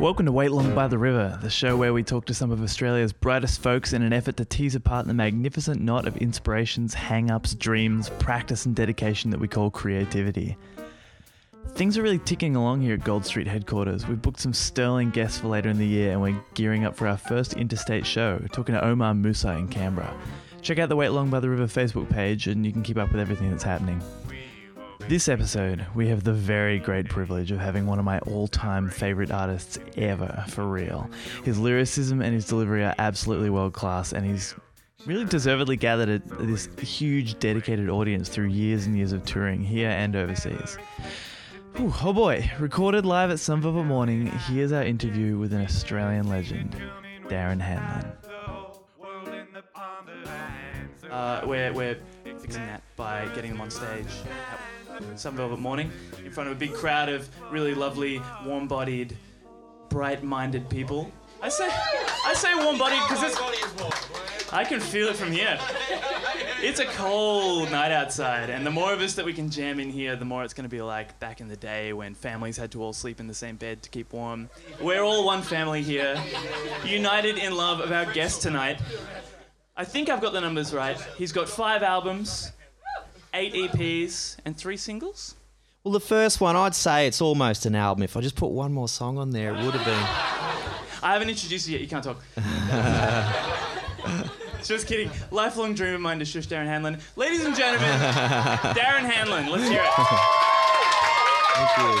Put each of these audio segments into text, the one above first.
Welcome to Wait Long by the River, the show where we talk to some of Australia's brightest folks in an effort to tease apart the magnificent knot of inspirations, hang ups, dreams, practice, and dedication that we call creativity. Things are really ticking along here at Gold Street headquarters. We've booked some sterling guests for later in the year and we're gearing up for our first interstate show, talking to Omar Musa in Canberra. Check out the Wait Long by the River Facebook page and you can keep up with everything that's happening. This episode, we have the very great privilege of having one of my all time favourite artists ever, for real. His lyricism and his delivery are absolutely world class, and he's really deservedly gathered a, this huge, dedicated audience through years and years of touring here and overseas. Whew, oh boy, recorded live at Some Velvet Morning, here's our interview with an Australian legend, Darren Hanlon. Uh, we're, we're fixing that by getting them on stage Some Velvet Morning in front of a big crowd of really lovely, warm bodied, bright minded people. I say, I say warm bodied because it's. I can feel it from here. It's a cold night outside, and the more of us that we can jam in here, the more it's going to be like back in the day when families had to all sleep in the same bed to keep warm. We're all one family here, united in love of our guest tonight. I think I've got the numbers right. He's got five albums, eight EPs, and three singles. Well, the first one, I'd say it's almost an album. If I just put one more song on there, it would have been. I haven't introduced you yet. You can't talk. Just kidding. Lifelong dream of mine to shush Darren Hanlon. Ladies and gentlemen, Darren Hanlon. Let's hear it. Thank you.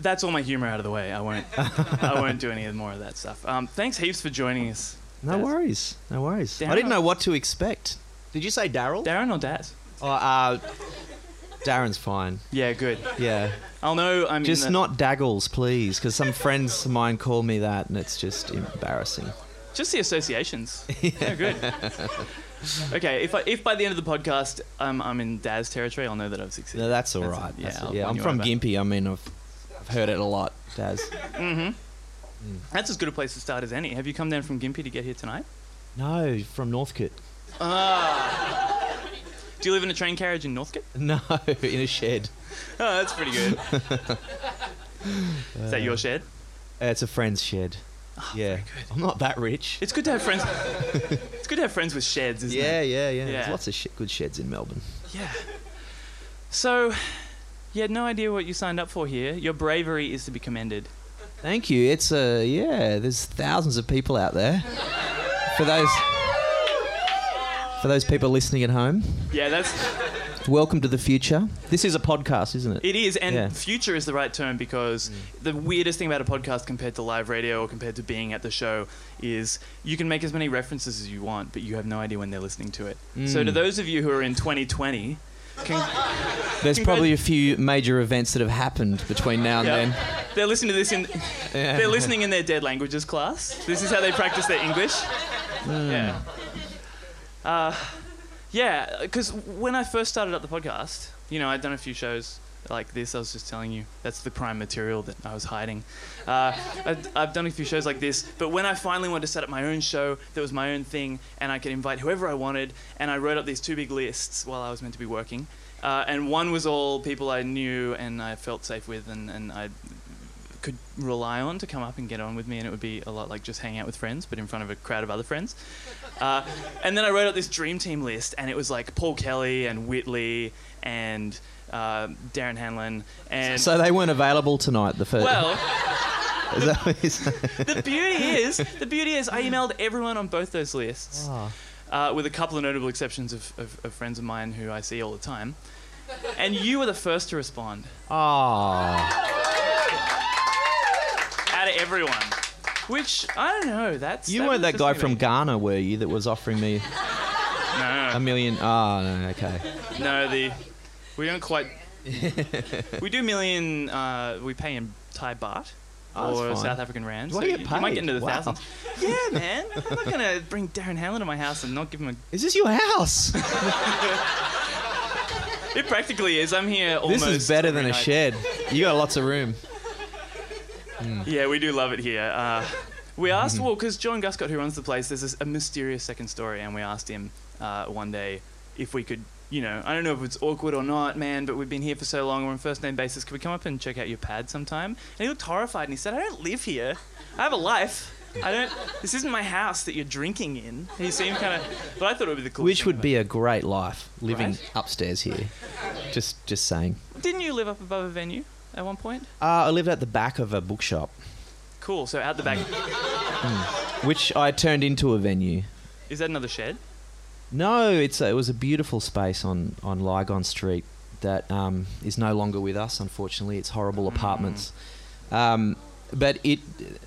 That's all my humor out of the way. I won't. I won't do any more of that stuff. Um, thanks heaps for joining us. No Daz. worries. No worries. Darren- I didn't know what to expect. Did you say Daryl? Darren or Daz? Oh, uh, Darren's fine. Yeah, good. Yeah. I'll know. I'm Just in the, not Daggles, please, because some friends of mine call me that, and it's just embarrassing. just the associations. yeah, good. Okay, if I, if by the end of the podcast um, I'm in Daz territory, I'll know that I've succeeded. No, that's all That's- right. yeah, That's- yeah. I'm from. Gympie. I mean, I've, I've heard it a lot, Daz. Mm-hmm. That's as good a place to start as any. Have you come down from Gympie to get here tonight? No, from Northcote. Ah. Do you live in a train carriage in Northcote? No, in a shed. Oh, that's pretty good. Is that your shed? Uh, it's a friend's shed. yeah. I'm not that rich. It's good to have friends. it's good to have friends with sheds, isn't Yeah, it? yeah, yeah, Yeah. There's lots of sh- good sheds in Melbourne. Yeah. So, you had no idea what you signed up for here. Your bravery is to be commended. Thank you. It's a uh, yeah. There's thousands of people out there. For those for those people listening at home, Yeah, that's welcome to the future. This is a podcast, isn't it? it is, and Yeah. future is the right term because the weirdest thing about a podcast compared to live radio or compared to being at the show is you can make as many references as you want, but you have no idea when they're listening to it. So, to Mm. those of you who are in 2020, can, There's probably a few major events that have happened between now and Yeah. then. they're listening to this in Yeah. they're listening in their dead languages class. This is how they practice their English. Yeah. Uh, yeah, because when I first started up the podcast, you know, I'd done a few shows like this. I was just telling you that's the prime material that I was hiding. Uh, I'd, I've done a few shows like this, but when I finally wanted to set up my own show that was my own thing, and I could invite whoever I wanted, and I wrote up these two big lists while I was meant to be working. Uh, and one was all people I knew and I felt safe with, and, and I could rely on to come up and get on with me, and it would be a lot like just hanging out with friends, but in front of a crowd of other friends. Uh, and then I wrote out this dream team list, and it was like Paul Kelly and Whitley and uh, Darren Hanlon and. So they weren't available tonight. The first. well, Is that what you're the beauty is, the beauty is, I emailed everyone on both those lists, Oh. uh, with a couple of notable exceptions of, of, of friends of mine who I see all the time. And you were the first to respond Oh. out of everyone, which I don't know. That's You that weren't that guy from Ghana, were you? That was offering me No, a million. Oh no. Okay. no, the we don't quite. we do million. Uh, we pay in Thai baht Oh, that's or fine. South African rand. What do you get might paid? get into the Wow. thousands. Yeah, man. I'm not gonna bring Darren Hanlon to my house and not give him a. Is this your house? It practically is. I'm here almost. this is better every than a night. shed. You got lots of room. Yeah, we do love it here. Uh, we asked, Mm-hmm. well, because John Guscott, who runs the place, there's this, a mysterious second story, and we asked him uh, one day if we could you know, I don't know if it's awkward or not, man, but we've been here for so long. We're on first name basis. Could we come up and check out your pad sometime? And he looked horrified and he said, I don't live here. I have a life. I don't. This isn't my house that you're drinking in. He seemed kind of. But I thought it would be the coolest. Which would be a great life living Right? upstairs here. Just just saying. Didn't you live up above a venue at one point? Uh, I lived at the back of a bookshop, Cool. So out the back, which I turned into a venue. is that another shed? No, it's a, it was a beautiful space on on Lygon Street that um, is no longer with us. Unfortunately, it's horrible apartments. Um, but it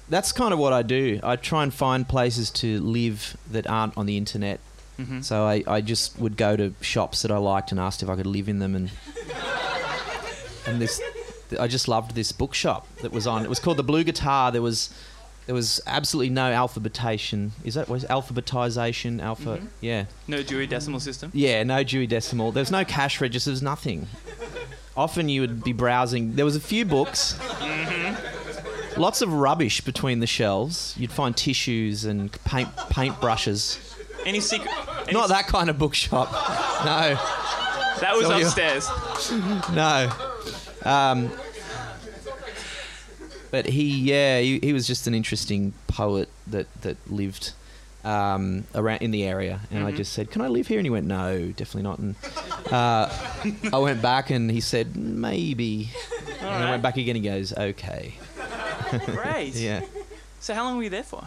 that's kind of what I do. I try and find places to live that aren't on the internet. Mm-hmm. So I, I just would go to shops that I liked and asked if I could live in them and and this I just loved this bookshop that was on. It was called the Blue Guitar. There was there was absolutely no alphabetation. Is that was alphabetization? Alpha? Mhm. Yeah. No Dewey Decimal System. Yeah, no Dewey Decimal. There's no cash registers, nothing. Often you would be browsing. There was a few books. Lots of rubbish between the shelves. You'd find tissues and paint paint brushes. Any secret? Any Not that kind of bookshop. No, That was So upstairs. no. Um, but he, yeah, he, he was just an interesting poet that that lived um, around in the area, and I Mhm. just said, "Can I live here?" And he went, "No, definitely not." And uh, I went back, and he said, "Maybe." All and I went back again. And he goes, "Okay." Great. Yeah, So how long were you there for?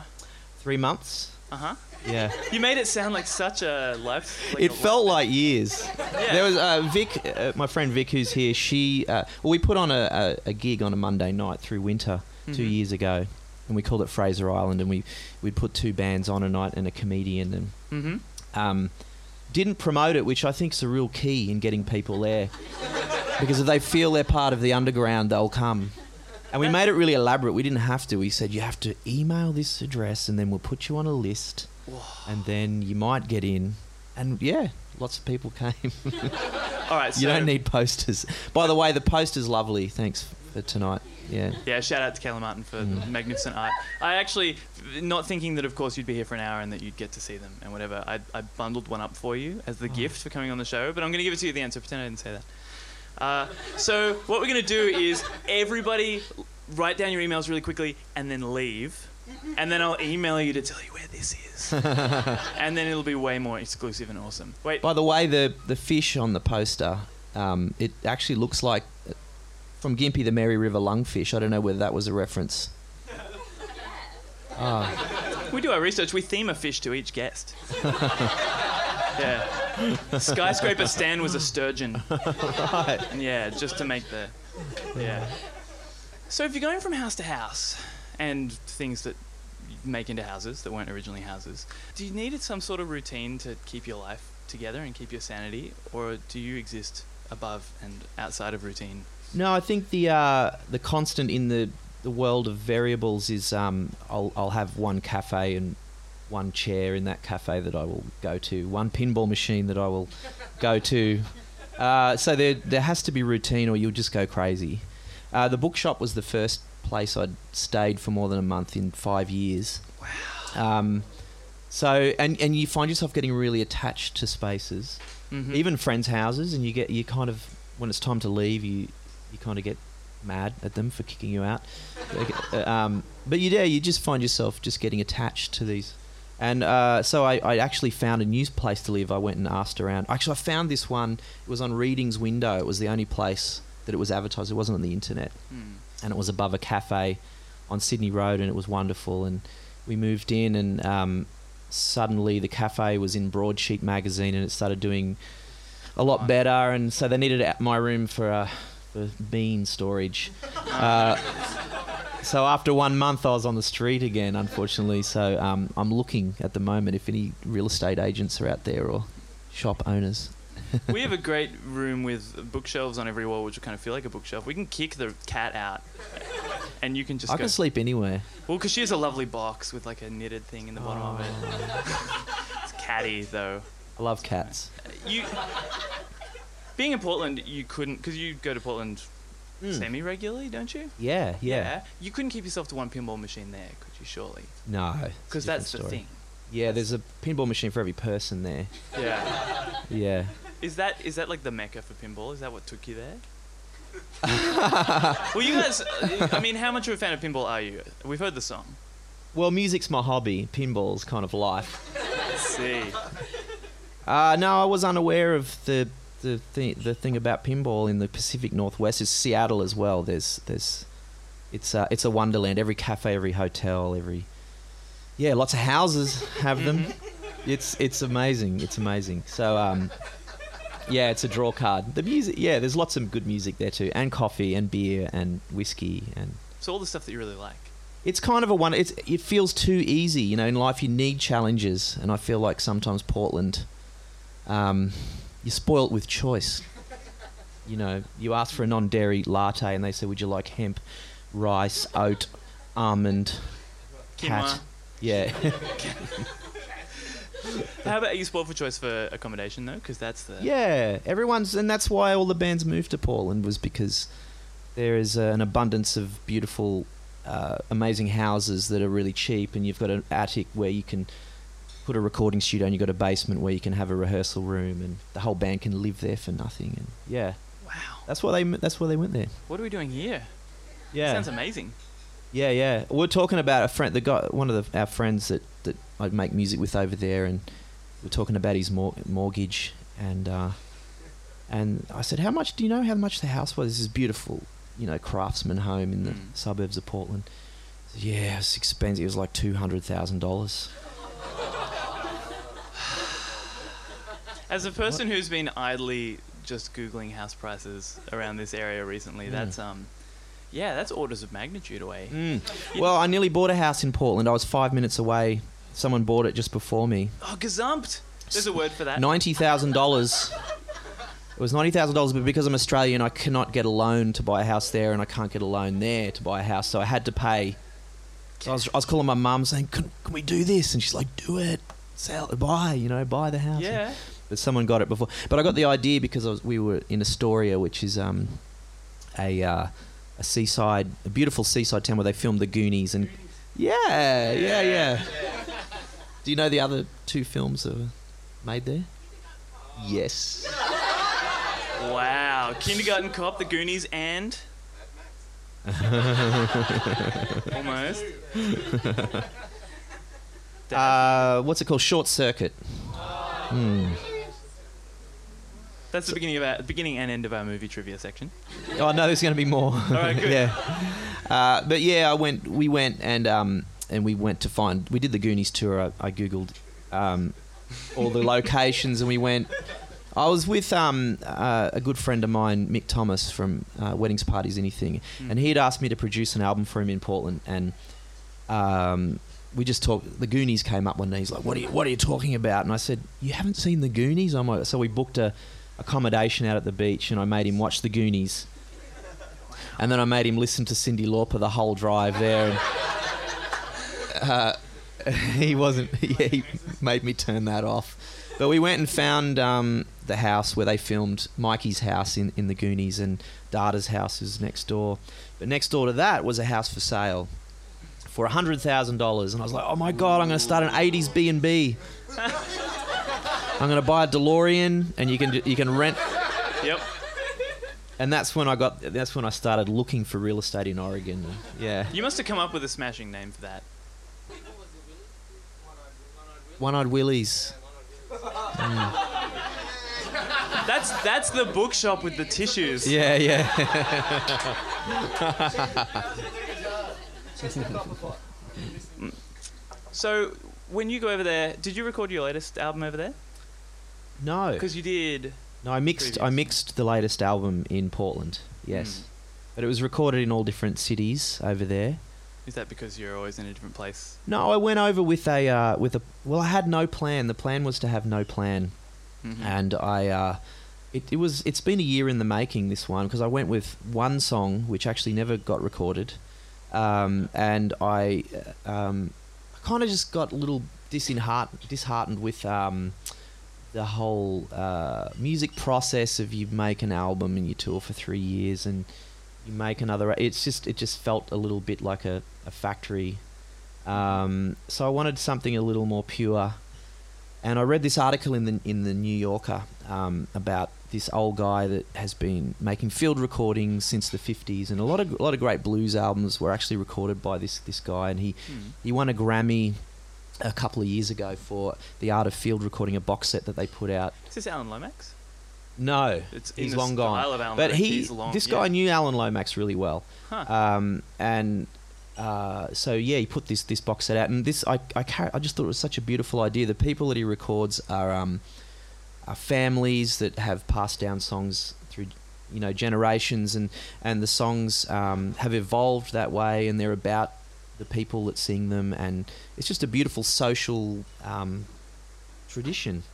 three months. Uh huh. Yeah, You made it sound like such a life. Like it a felt like years. Yeah. There was uh, Vic, uh, my friend Vic, who's here. She, uh, well, we put on a, a, a gig on a Monday night through winter two Mhm. years ago, and we called it Fraser Island, and we we'd put two bands on a night and a comedian, and Mm-hmm. um, didn't promote it, which I think is a real key in getting people there, because if they feel they're part of the underground, they'll come. And we made it really elaborate. We didn't have to. We said you have to email this address, and then we'll put you on a list, and then you might get in. And yeah, lots of people came. All right. So, You don't need posters. By the way, the poster's lovely. Thanks for tonight. Yeah. Yeah, shout out to Kayla Martin for Mm. the magnificent art. I actually, not thinking that of course you'd be here for an hour and that you'd get to see them and whatever, I, I bundled one up for you as the Oh. gift for coming on the show, but I'm going to give it to you at the end, so pretend I didn't say that. Uh, so what we're going to do is everybody write down your emails really quickly and then leave. And then I'll email you to tell you where this is. and then it'll be way more exclusive and awesome. Wait, By the way, the the fish on the poster, um, it actually looks like uh, from Gympie the Mary River lungfish. I don't know whether that was a reference. Oh, we do our research. We theme a fish to each guest. yeah. Skyscraper Stan was a sturgeon. right. Yeah, just to make the. Yeah. So if you're going from house to house and things that make into houses that weren't originally houses, do you need some sort of routine to keep your life together and keep your sanity, or do you exist above and outside of routine? No, I think the uh, the constant in the the world of variables is um, I'll I'll have one cafe and one chair in that cafe that I will go to, one pinball machine that I will go to. Uh, so there there has to be routine, or you'll just go crazy. Uh, the bookshop was the first place I'd stayed for more than a month in five years. Wow. Um, so and and you find yourself getting really attached to spaces Mm-hmm. even friends' houses, and you get you kind of when it's time to leave, you you kind of get mad at them for kicking you out. Uh, um, but you, yeah, you just find yourself just getting attached to these. And uh, so I, I actually found a new place to live. I went and asked around. Actually, I found this one. It was on Reading's window. It was the only place that it was advertised. It wasn't on the internet, Hmm. And it was above a cafe on Sydney Road, and it was wonderful. And we moved in, and um, suddenly the cafe was in Broadsheet magazine, and it started doing a lot better. And so they needed my room for uh, for bean storage. Uh, so after one month, I was on the street again, unfortunately. So um, I'm looking at the moment if any real estate agents are out there or shop owners. we have a great room with bookshelves on every wall, which will kind of feel like a bookshelf. We can kick the cat out, and you can just I go. can sleep anywhere. Well, because she has a lovely box with like a knitted thing in the bottom of it. Oh. It's catty though. I love cats. You being in Portland, you couldn't because you go to Portland Hmm. semi regularly, don't you? Yeah, yeah. You couldn't keep yourself to one pinball machine there, could you? Surely, No, because that's the thing. Yeah, there's a pinball machine for every person there. Yeah. Yeah. Is that is that like the mecca for pinball? Is that what took you there? well, you guys. I mean, how much of a fan of pinball are you? We've heard the song. Well, music's my hobby. Pinball's kind of life. Let's see. Uh, no, I was unaware of the the thing, the thing about pinball in the Pacific Northwest is Seattle as well. There's there's it's uh, it's a wonderland. Every cafe, every hotel, every yeah, lots of houses have them. It's it's amazing. It's amazing. So um, yeah, it's a draw card. The music, yeah, there's lots of good music there too, and coffee and beer and whiskey and So all the stuff that you really like. it's kind of a one. It's it feels too easy, you know. In life, you need challenges, and I feel like sometimes Portland, um, you spoil it with choice. You know, you ask for a non-dairy latte, and they say, "Would you like hemp, rice, oat, almond, cat?" Yeah, How about are you spoiled for choice for accommodation though? Because that's the yeah. Everyone's, and that's why all the bands moved to Portland was because there is uh, an abundance of beautiful, uh, amazing houses that are really cheap, and you've got an attic where you can put a recording studio, and you've got a basement where you can have a rehearsal room, and the whole band can live there for nothing. And yeah, Wow. that's why they that's why they went there. What are we doing here? Yeah, Sounds amazing. yeah, yeah. We're talking about a friend, the guy, one of the, our friends that that I make music with over there, and we're talking about his mor- mortgage, and uh, and I said, how much do you know how much the house was? This is beautiful, you know, craftsman home in the Mm. suburbs of Portland. Said, yeah, it's expensive. It was like two hundred thousand dollars. As a person who's been idly just googling house prices around this area recently, Mm. that's um, yeah, that's orders of magnitude away. Mm. Well, I nearly bought a house in Portland. I was five minutes away. Someone bought it just before me. Oh, gazumped. There's a word for that. Ninety thousand dollars. It was ninety thousand dollars, but because I'm Australian, I cannot get a loan to buy a house there, and I can't get a loan there to buy a house, so I had to pay. So I was, I was calling my mum saying, can, "Can we do this?" And she's like, "Do it, sell, buy, you know, buy the house." Yeah. But someone got it before. But I got the idea because I was, we were in Astoria, which is um, a uh, a seaside, a beautiful seaside town where they filmed the Goonies, and yeah, yeah, yeah. Do you know the other two films that were made there? Yes. Wow. Kindergarten Cop, The Goonies, and almost. Uh, what's it called? Short Circuit. Hmm. That's the beginning of our beginning and end of our movie trivia section. Oh no, there's going to be more. All right, good. yeah, uh, but yeah, I went. We went and um and we went to find. We did the Goonies tour. I, I googled um all the locations and we went. I was with um uh, a good friend of mine, Mick Thomas from uh, Weddings Parties Anything, Mm. and he had asked me to produce an album for him in Portland and. Um, we just talked. The Goonies came up one day. He's like, "What are you? What are you talking about?" And I said, "You haven't seen the Goonies?" I'm like, so we booked a accommodation out at the beach, and I made him watch the Goonies. And then I made him listen to Cyndi Lauper the whole drive there. And, uh, he wasn't. Yeah, he made me turn that off. But we went and found um, the house where they filmed Mikey's house in, in the Goonies, and Data's house is next door. But next door to that was a house for sale for hundred thousand dollars, and I was like, "Oh my god, I'm going to start an '80s B and B. I'm going to buy a DeLorean, and you can you can rent." Yep. And that's when I got. That's when I started looking for real estate in Oregon. Yeah, You must have come up with a smashing name for that. One-eyed Willies. That's that's the bookshop with the tissues. Yeah, yeah. So when you go over there, did you record your latest album over there? no, Because you did. no. I mixed. I mixed the latest album in Portland. Yes, Hmm. but it was recorded in all different cities over there. Is that because you're always in a different place? No, I went over with a uh, with a. Well, I had no plan. The plan was to have no plan. Mhm. and I uh, it, it was it's been a year in the making this one because I went with one song which actually never got recorded, um, and I uh, um, kind of just got a little disheart- disheartened with um, the whole uh, music process of you make an album and you tour for three years and you make another. It's just it just felt a little bit like a, a factory. Um, so I wanted something a little more pure and I read this article in the in the New Yorker um, about this old guy that has been making field recordings since the 50s, and a lot of a lot of great blues albums were actually recorded by this this guy, and he Hmm. he won a Grammy a couple of years ago for the art of field recording, a box set that they put out. Is this Alan Lomax? No, It's he's long gone. But Lomax. he, long- this yeah. guy knew Alan Lomax really well, Huh. um, and uh, so yeah, he put this this box set out, and this I I, car- I just thought it was such a beautiful idea. The people that he records are um, are families that have passed down songs through you know generations, and and the songs um, have evolved that way, and they're about the people that sing them, and it's just a beautiful social um, tradition.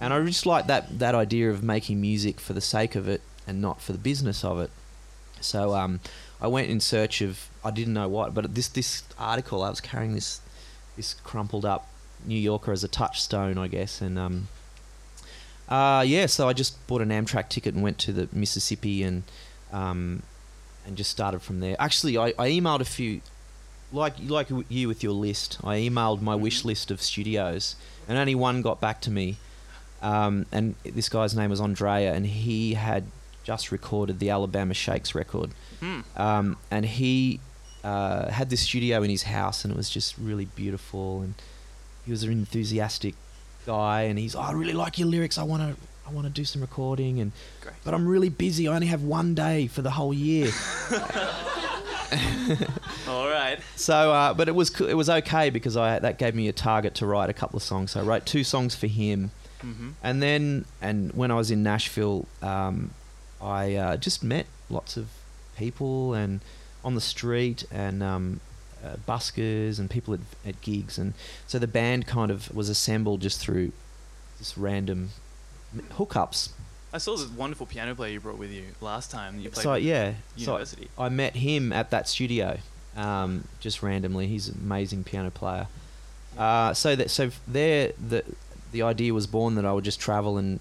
And I just like that that idea of making music for the sake of it and not for the business of it. So um, I went in search of I didn't know what, but this this article I was carrying this this crumpled up New Yorker as a touchstone, I guess, and um, uh, yeah, so I just bought an Amtrak ticket and went to the Mississippi and um, and just started from there. Actually, I, I emailed a few. Like like you with your list, I emailed my wish Mhm. list of studios, and only one got back to me. Um, and this guy's name was Andrija, and he had just recorded the Alabama Shakes record. Hmm. Um, and he uh, had this studio in his house, and it was just really beautiful. And he was an enthusiastic guy, and he's, oh, I really like your lyrics. I want to, I want to do some recording, and Great. but I'm really busy. I only have one day for the whole year. All right. So, uh, but it was it was okay because I that gave me a target to write a couple of songs. So I wrote two songs for him, Mm-hmm. and then and when I was in Nashville, um, I uh, just met lots of people and on the street and um, uh, buskers and people at, at gigs, and so the band kind of was assembled just through just random hookups. I saw this wonderful piano player you brought with you last time. You played So yeah, so university. I met him at that studio, um, just randomly. He's an amazing piano player. Uh, so that so there the the idea was born that I would just travel and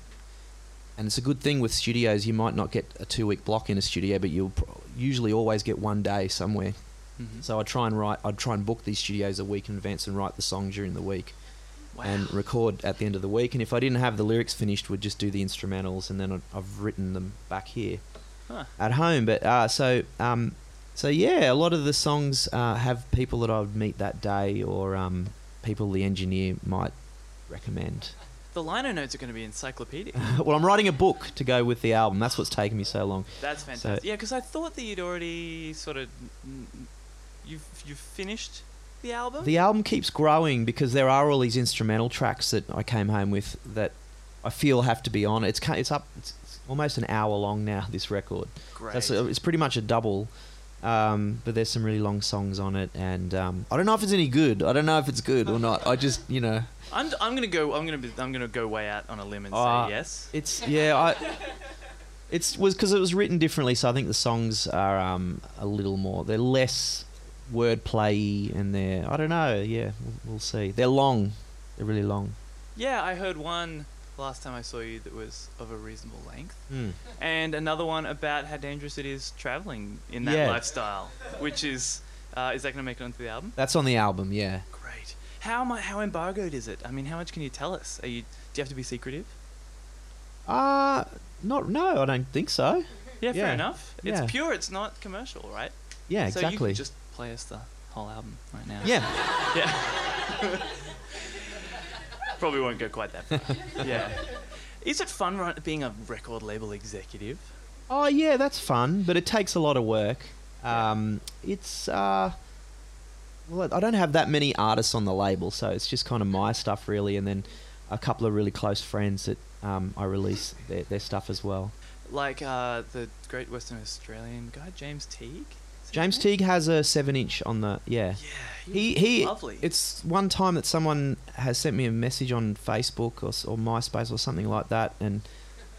and it's a good thing with studios. You might not get a two week block in a studio, but you'll pro- usually always get one day somewhere. Mhm. So I try and write. I'd try and book these studios a week in advance and write the song during the week wow. and record at the end of the week. And if I didn't have the lyrics finished, would just do the instrumentals, and then I'd, I've written them back here Huh. at home. But uh, so um, so yeah, a lot of the songs uh, have people that I would meet that day, or um, people the engineer might recommend. The liner notes are going to be encyclopedic. well, I'm writing a book to go with the album. That's what's taken me so long. That's fantastic. yeah, because I thought that you'd already sort of you've you've finished the album. The album keeps growing because there are all these instrumental tracks that I came home with that I feel have to be on. It's it's up. It's it's almost an hour long now. This record. Great. That's a, it's pretty much a double. Um, but there's some really long songs on it, and um, I don't know if it's any good. I don't know if it's good or not. I just, you know, I'm, I'm gonna go. I'm gonna be. I'm gonna go way out on a limb and Uh, say yes. it's yeah. I it's was because it was written differently, so I think the songs are um, a little more. They're less wordplay, and they're I don't know. Yeah, we'll, we'll see. They're long. They're really long. Yeah, I heard one last time I saw you that was of a reasonable length, Hmm. and another one about how dangerous it is traveling in that Yeah. lifestyle. Which is, uh, is that gonna make it onto the album? That's on the album. Yeah. Great. How mu- how embargoed is it? I mean, how much can you tell us? Are you do you have to be secretive? Uh not. No, I don't think so. Yeah, fair Yeah. enough. Yeah. It's pure. It's not commercial, right? Yeah, exactly. So you can just play us the whole album right now. yeah. Yeah. Probably won't go quite that far. yeah. Is it fun run- being a record label executive? Oh yeah, that's fun, but it takes a lot of work. Um, it's uh, well, I don't have that many artists on the label, so it's just kind of my stuff really, and then a couple of really close friends that um, I release their, their stuff as well. Like uh, the great Western Australian guy, James Teague? James? Teague has a seven-inch on the yeah. Yeah. He he. Lovely. It's one time that someone has sent me a message on Facebook or, or MySpace or something like that, and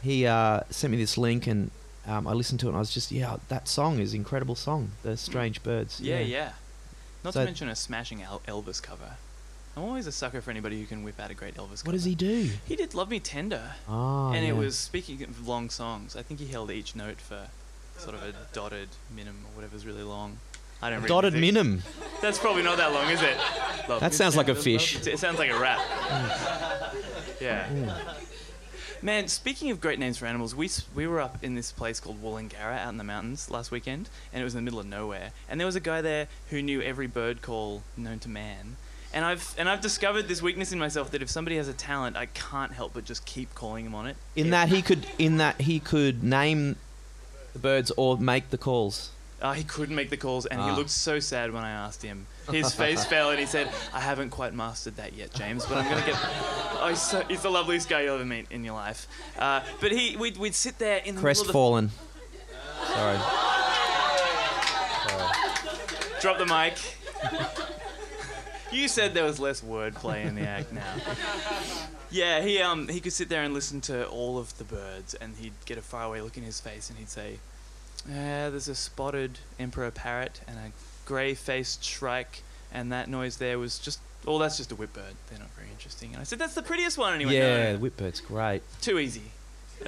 he uh, sent me this link, and um, I listened to it, and I was just yeah, that song is an incredible song, The Strange Birds. yeah, yeah. Not So- to mention a smashing El- Elvis cover. I'm always a sucker for anybody who can whip out a great Elvis cover. What does he do? He did Love Me Tender. Oh, and yeah. it was, speaking of long songs, I think he held each note for sort of a dotted minim or whatever's really long. I don't read dotted music. minim. That's probably not that long, is it? Love That sounds like a fish. love It sounds like a rat. Mm. Yeah. Mm. Man, speaking of great names for animals, we s- we were up in this place called Wollongara out in the mountains last weekend, and it was in the middle of nowhere. And there was a guy there who knew every bird call known to man. And I've and I've discovered this weakness in myself that if somebody has a talent, I can't help but just keep calling him on it. In It- that he could, in that he could name the birds or make the calls. Uh, he couldn't make the calls, and he Ah. looked so sad when I asked him. His face fell, and he said, "I haven't quite mastered that yet, James, but I'm gonna get." Oh, he's, so, he's the loveliest guy you'll ever meet in your life. Uh, but he, we'd, we'd sit there in the middle of the Crestfallen. Sorry. Drop the mic. you said there was less wordplay in the act now. Yeah, he um he could sit there and listen to all of the birds, and he'd get a faraway look in his face, and he'd say, "Yeah, there's a spotted emperor parrot and a grey-faced shrike, and that noise there was just." Oh, that's just a whipbird. They're not very interesting. And I said, "That's the prettiest one." Anyway, yeah, "No, no, the whipbird's great. too easy."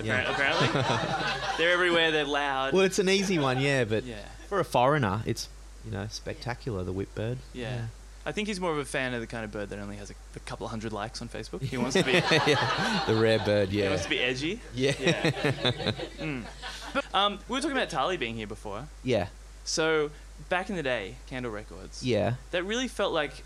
Yeah. Apparently, they're everywhere. They're loud. Well, it's an easy one, yeah, but yeah, for a foreigner, it's you know spectacular. The whipbird. yeah. I think he's more of a fan of the kind of bird that only has a, a couple of hundred likes on Facebook. He wants to be, yeah. The rare bird, yeah. He wants to be edgy. Yeah. Yeah. Mm. Um, we were talking about Tali being here before. Yeah. So back in the day, Candle Records. Yeah. That really felt like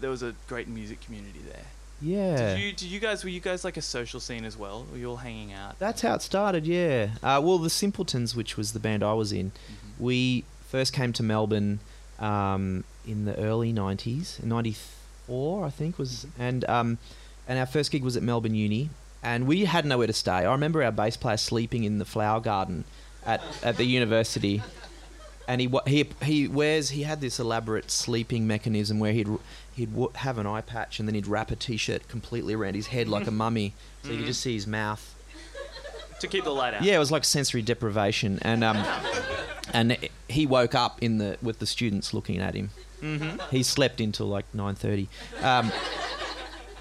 there was a great music community there. Yeah. Did you? Did you guys? Were you guys like a social scene as well? Were you all hanging out? That's how it started, yeah. Uh, well, the Simpletons, which was the band I was in, we first came to Melbourne um, in the early '90s, '94, I think was, and um, and our first gig was at Melbourne Uni, and we had nowhere to stay. I remember our bass player sleeping in the flower garden at at the university. And he he he wears he had this elaborate sleeping mechanism where he'd he'd w- have an eye patch and then he'd wrap a t-shirt completely around his head like a mummy, so you could Mhm. just see his mouth To keep the light out. yeah, it was like sensory deprivation, and um, and he woke up in the with the students looking at him. Mm-hmm. He slept until like nine thirty. Um,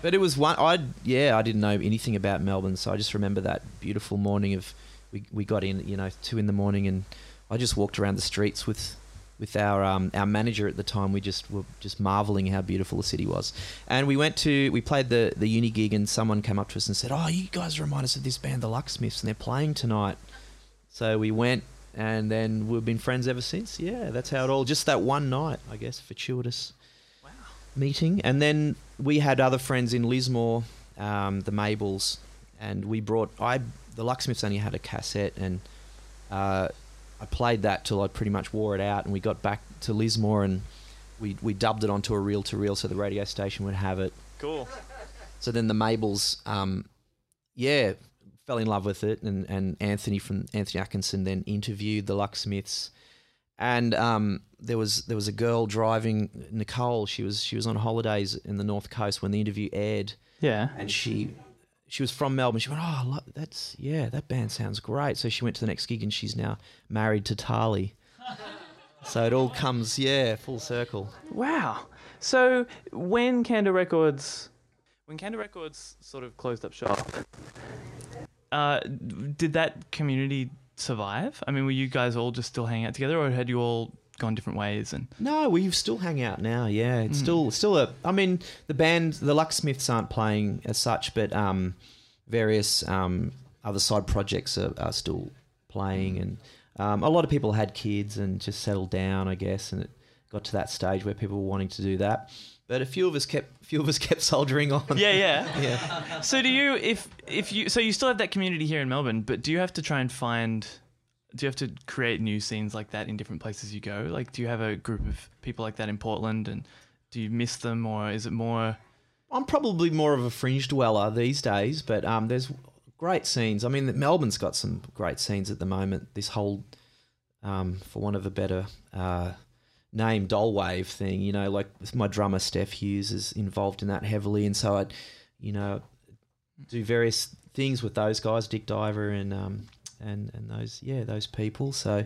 but it was one. I yeah, I didn't know anything about Melbourne, so I just remember that beautiful morning of we we got in, you know, two in the morning, and I just walked around the streets with with our um, our manager at the time. We just were just marveling how beautiful the city was, and we went to we played the the uni gig, and someone came up to us and said, "Oh, you guys remind us of this band, the Lucksmiths, and they're playing tonight." So we went, and then we've been friends ever since. Yeah, that's how it all. Just that one night, I guess, fortuitous Wow. meeting, and then we had other friends in Lismore, um, the Mabels, and we brought I the Lucksmiths only had a cassette, and uh, I played that till I pretty much wore it out, and we got back to Lismore, and we we dubbed it onto a reel to reel, so the radio station would have it. Cool. So then the Mabels, um, yeah, fell in love with it, and, and Anthony from Anthony Atkinson then interviewed the Lucksmiths, and um, there was there was a girl driving Nicole. She was she was on holidays in the North Coast when the interview aired, Yeah. and she she was from Melbourne. She went, oh, that's yeah, that band sounds great. So she went to the next gig, and she's now married to Tali. so it all comes yeah full circle. Wow. So when Candle Records, when Candle Records sort of closed up shop, uh, did that community survive? I mean, were you guys all just still hanging out together, or had you all gone different ways? And No, we still hang out now. Yeah, it's Mm. still still a. I mean, the band, the Lucksmiths, aren't playing as such, but um, various um, other side projects are, are still playing, and um, a lot of people had kids and just settled down, I guess, and it got to that stage where people were wanting to do that. But a few of us kept, few of us kept soldiering on. yeah, yeah. yeah. So do you, if if you, so you still have that community here in Melbourne, but do you have to try and find? Do you have to create new scenes like that in different places you go? Like, do you have a group of people like that in Portland, and do you miss them, or is it more? I'm probably more of a fringe dweller these days, but um, there's great scenes. I mean, Melbourne's got some great scenes at the moment. This whole, um, for want of a better uh, name, dolewave thing. You know, like my drummer Steph Hughes is involved in that heavily, and so I, you know, do various things with those guys, Dick Diver and um, and and those yeah those people. So.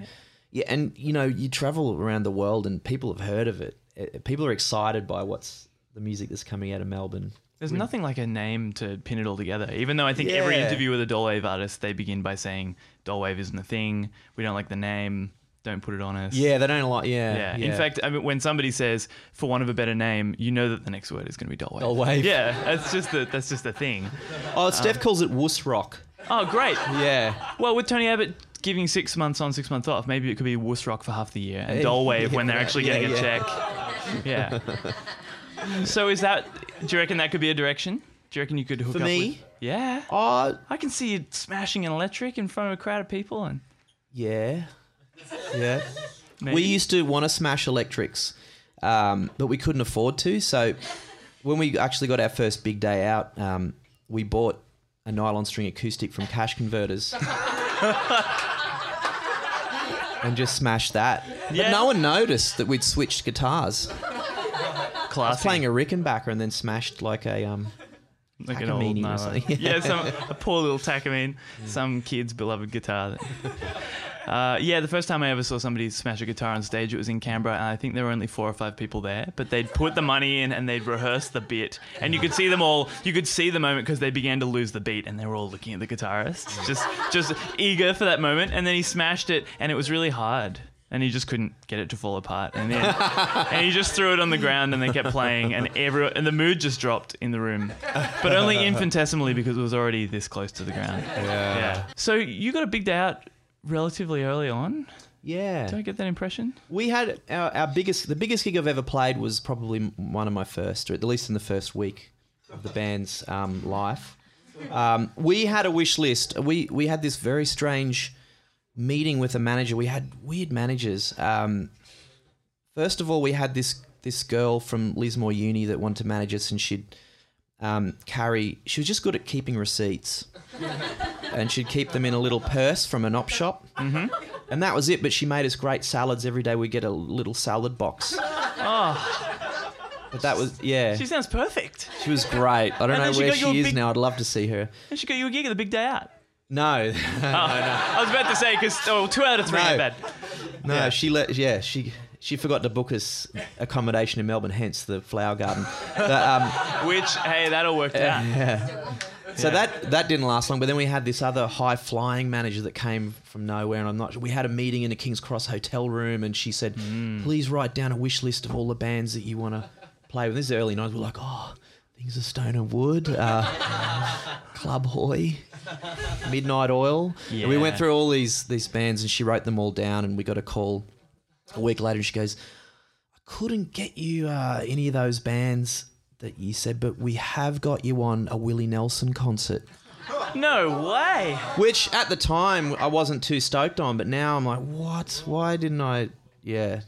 Yeah, and you know, you travel around the world and people have heard of it. Uh, People are excited by what's the music that's coming out of Melbourne. There's nothing like a name to pin it all together. Even though I think every interview with a Dolewave artist, they begin by saying Dolewave isn't a thing. We don't like the name. Don't put it on us. Yeah, they don't like. Yeah, Yeah. yeah. In fact, I mean, when somebody says, for want of a better name, you know that the next word is going to be Dolewave. Doll Wave. Yeah, that's just the that's just the thing. oh, Steph um, calls it wuss rock. Oh, great. Yeah, Well, with Tony Abbott giving six months on, six months off, maybe it could be Wuss Rock for half the year and Hey, eh, Dolewave when they're actually yeah, getting a check. Yeah. so is that? Do you reckon that could be a direction? Do you reckon you could hook For up me? with? Yeah. oh, I can see you smashing an electric in front of a crowd of people and. yeah, yeah. Maybe. We used to want to smash electrics, um, but we couldn't afford to. So when we actually got our first big day out, um, we bought a nylon string acoustic from Cash Converters. And just smashed that. Yeah. But no one noticed that we'd switched guitars. I was playing a Rickenbacker and then smashed like a um like an old or something. Yeah, some a poor little Takamine, some kid's beloved guitar. Uh, yeah, the first time I ever saw somebody smash a guitar on stage, it was in Canberra, and I think there were only four or five people there. But they'd put the money in and they'd rehearse the bit, and you could see them all. You could see the moment because they began to lose the beat, and they were all looking at the guitarist, just just eager for that moment. And then he smashed it, and it was really hard. And he just couldn't get it to fall apart, and then and he just threw it on the ground, and they kept playing, and everyone and the mood just dropped in the room, but only infinitesimally because it was already this close to the ground. Yeah. So you got a big day out relatively early on. Yeah. Do I get that impression? We had our, our biggest, the biggest gig I've ever played was probably one of my first, or at least in the first week of the band's um, life. Um, we had a wish list. We we had this very strange meeting with a manager. We had weird managers. Um, first of all, we had this this girl from Lismore Uni that wanted to manage us, and she'd um, carry. She was just good at keeping receipts, and she'd keep them in a little purse from an op shop. And that was it. But she made us great salads every day. We get a little salad box. Oh, But that was yeah. she sounds perfect. She was great. I don't know she where she is big- now. I'd love to see her. And she got you a gig at the big day out. No, Oh, no. I was about to say because oh, two out of three No. bad. no. Yeah. She let yeah she she forgot to book us accommodation in Melbourne. Hence the flower garden. But, um, Which hey, that all worked out. yeah. So that that didn't last long. But then we had this other high flying manager that came from nowhere, and I'm not. Sure. We had a meeting in a King's Cross hotel room, and she said, Hmm. "Please write down a wish list of all the bands that you want to play with." This is early nights. We're like, "Oh, things of Stone and Wood, uh, Club Hoy, Midnight Oil." And we went through all these these bands, and she wrote them all down. And we got a call a week later, and she goes, "I couldn't get you uh, any of those bands." That you said, but we have got you on a Willie Nelson concert. No way. Which at the time I wasn't too stoked on, but now I'm like, what? Why didn't I? Yeah,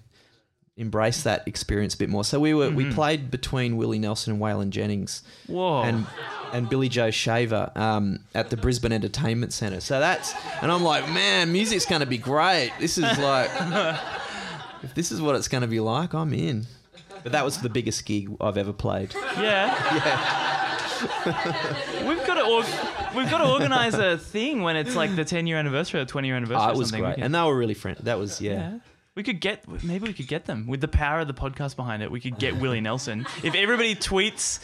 embrace that experience a bit more. So we were we played between Willie Nelson and Waylon Jennings Whoa. and and Billy Joe Shaver um, at the Brisbane Entertainment Centre. So that's and I'm like, man, music's going to be great. This is like, if this is what it's going to be like, I'm in. But that was the biggest gig I've ever played. Yeah. Yeah. we've got to org- we've got to organize a thing when it's like the 10 year anniversary or 20 year anniversary. Oh, or it was great, can- and they were really friendly. That was yeah. yeah. We could get maybe we could get them with the power of the podcast behind it. We could get Willie Nelson if everybody tweets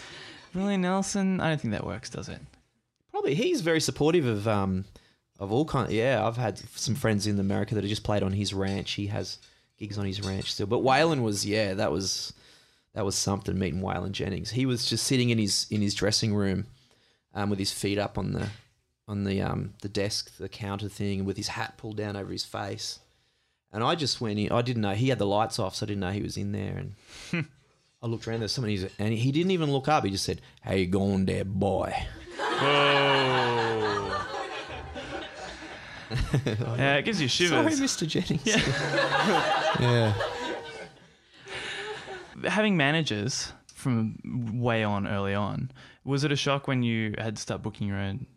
Willie Nelson. I don't think that works, does it? Probably he's very supportive of um of all kind. Yeah, I've had some friends in America that have just played on his ranch. He has gigs on his ranch still. But Waylon was yeah, that was that was something meeting Waylon Jennings. He was just sitting in his in his dressing room, um, with his feet up on the on the um the desk, the counter thing, with his hat pulled down over his face. And I just went in. I didn't know he had the lights off, so I didn't know he was in there. And I looked around. There's somebody, and he didn't even look up. He just said, "How you going, there, boy?" Whoa. yeah, it gives you shivers. Sorry. Mr. Jennings. yeah. Having managers from way on early on, was it a shock when you had to start booking your own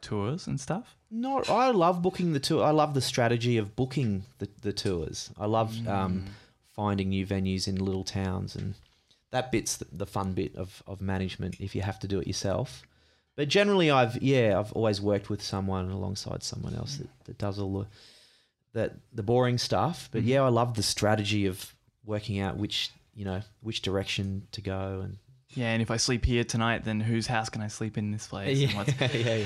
tours and stuff? No, I love booking the tour. I love the strategy of booking the, the tours. I love um, finding new venues in little towns, and that bit's the, the fun bit of, of management if you have to do it yourself. But generally, I've yeah, I've always worked with someone alongside someone else that, that does all the that the boring stuff. But yeah, I love the strategy of working out which you know which direction to go and Yeah, and if I sleep here tonight, then whose house can I sleep in this place? And what's, yeah, yeah.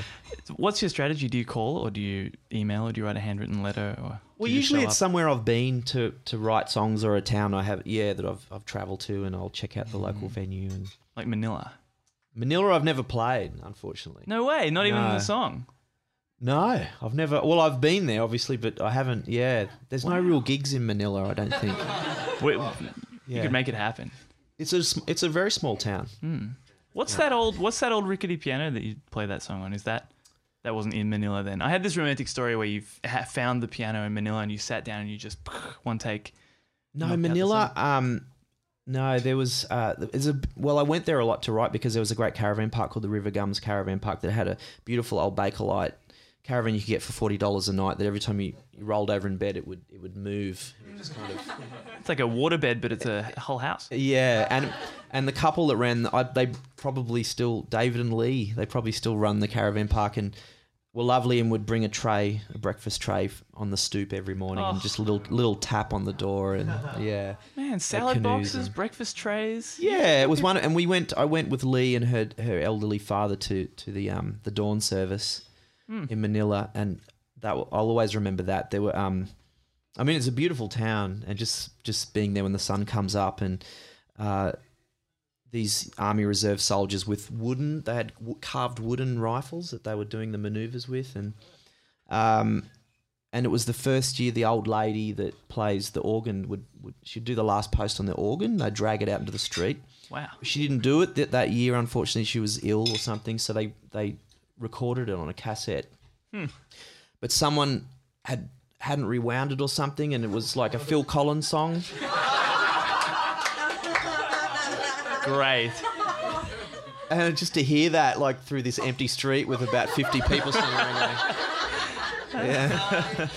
what's your strategy? Do you call or do you email or do you write a handwritten letter? Or Well, usually it's up? somewhere I've been to to write songs or a town I have yeah that I've I've travelled to and I'll check out the local Mm. venue and like Manila. Manila I've never played unfortunately. No way, not even No. the song. No, I've never. Well, I've been there obviously, but I haven't. Yeah, there's no real gigs in Manila. I don't think. We, You Yeah. could make it happen. It's a it's a very small town. Hmm. What's that old? What's that old rickety piano that you play that song on? Is that that wasn't in Manila then? I had this romantic story where you ha- found the piano in Manila and you sat down and you just one take. No, knocked out the Manila. Um, no, there was. Uh, there's a. Well, I went there a lot to write because there was a great caravan park called the River Gums Caravan Park that had a beautiful old Bakelite caravan you could get for forty dollars a night. That every time you, you rolled over in bed, it would it would move. It kind of. It's like a waterbed, but it's a whole house. Yeah, and and the couple that ran, I, they probably still David and Lee. They probably still run the caravan park and were lovely and would bring a tray, a breakfast tray on the stoop every morning and Oh. just a little little tap on the door and yeah. Man, salad boxes, and- breakfast trays. Yeah, it was one, and we went. I went with Lee and her her elderly father to to the um the dawn service Hmm. in Manila, and that I'll always remember that. There were um, I mean, it's a beautiful town, and just just being there when the sun comes up, and uh, these army reserve soldiers with wooden, they had w- carved wooden rifles that they were doing the maneuvers with, and um. And it was the first year the old lady that plays the organ would, would she'd do the last post on the organ. They'd drag it out into the street, Wow. she didn't do it that, that year. Unfortunately, she was ill or something, so they they recorded it on a cassette. Hmm. But someone had hadn't rewound it or something, and it was like a Phil Collins song. Great. And just to hear that, like through this empty street with about fifty people standing around, yeah.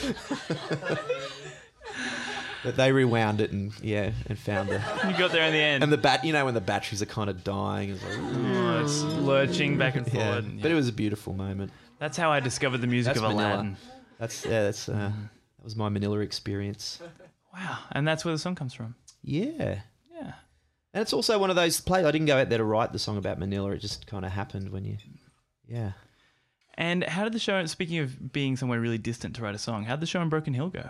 but they rewound it and yeah, and found it. You got there in the end. And the bat, you know, when the batteries are kind of dying, it's like, Oh, it's lurching back and yeah. forward. But it was a beautiful moment. That's how I discovered the music That's of Manila. Aladdin. That's yeah. That's uh, that was my Manila experience. Wow. And that's where the song comes from. Yeah, Yeah. And it's also one of those plays. I didn't go out there to write the song about Manila. It just kind of happened when you, yeah. And how did the show, speaking of being somewhere really distant to write a song, how did the show in Broken Hill go?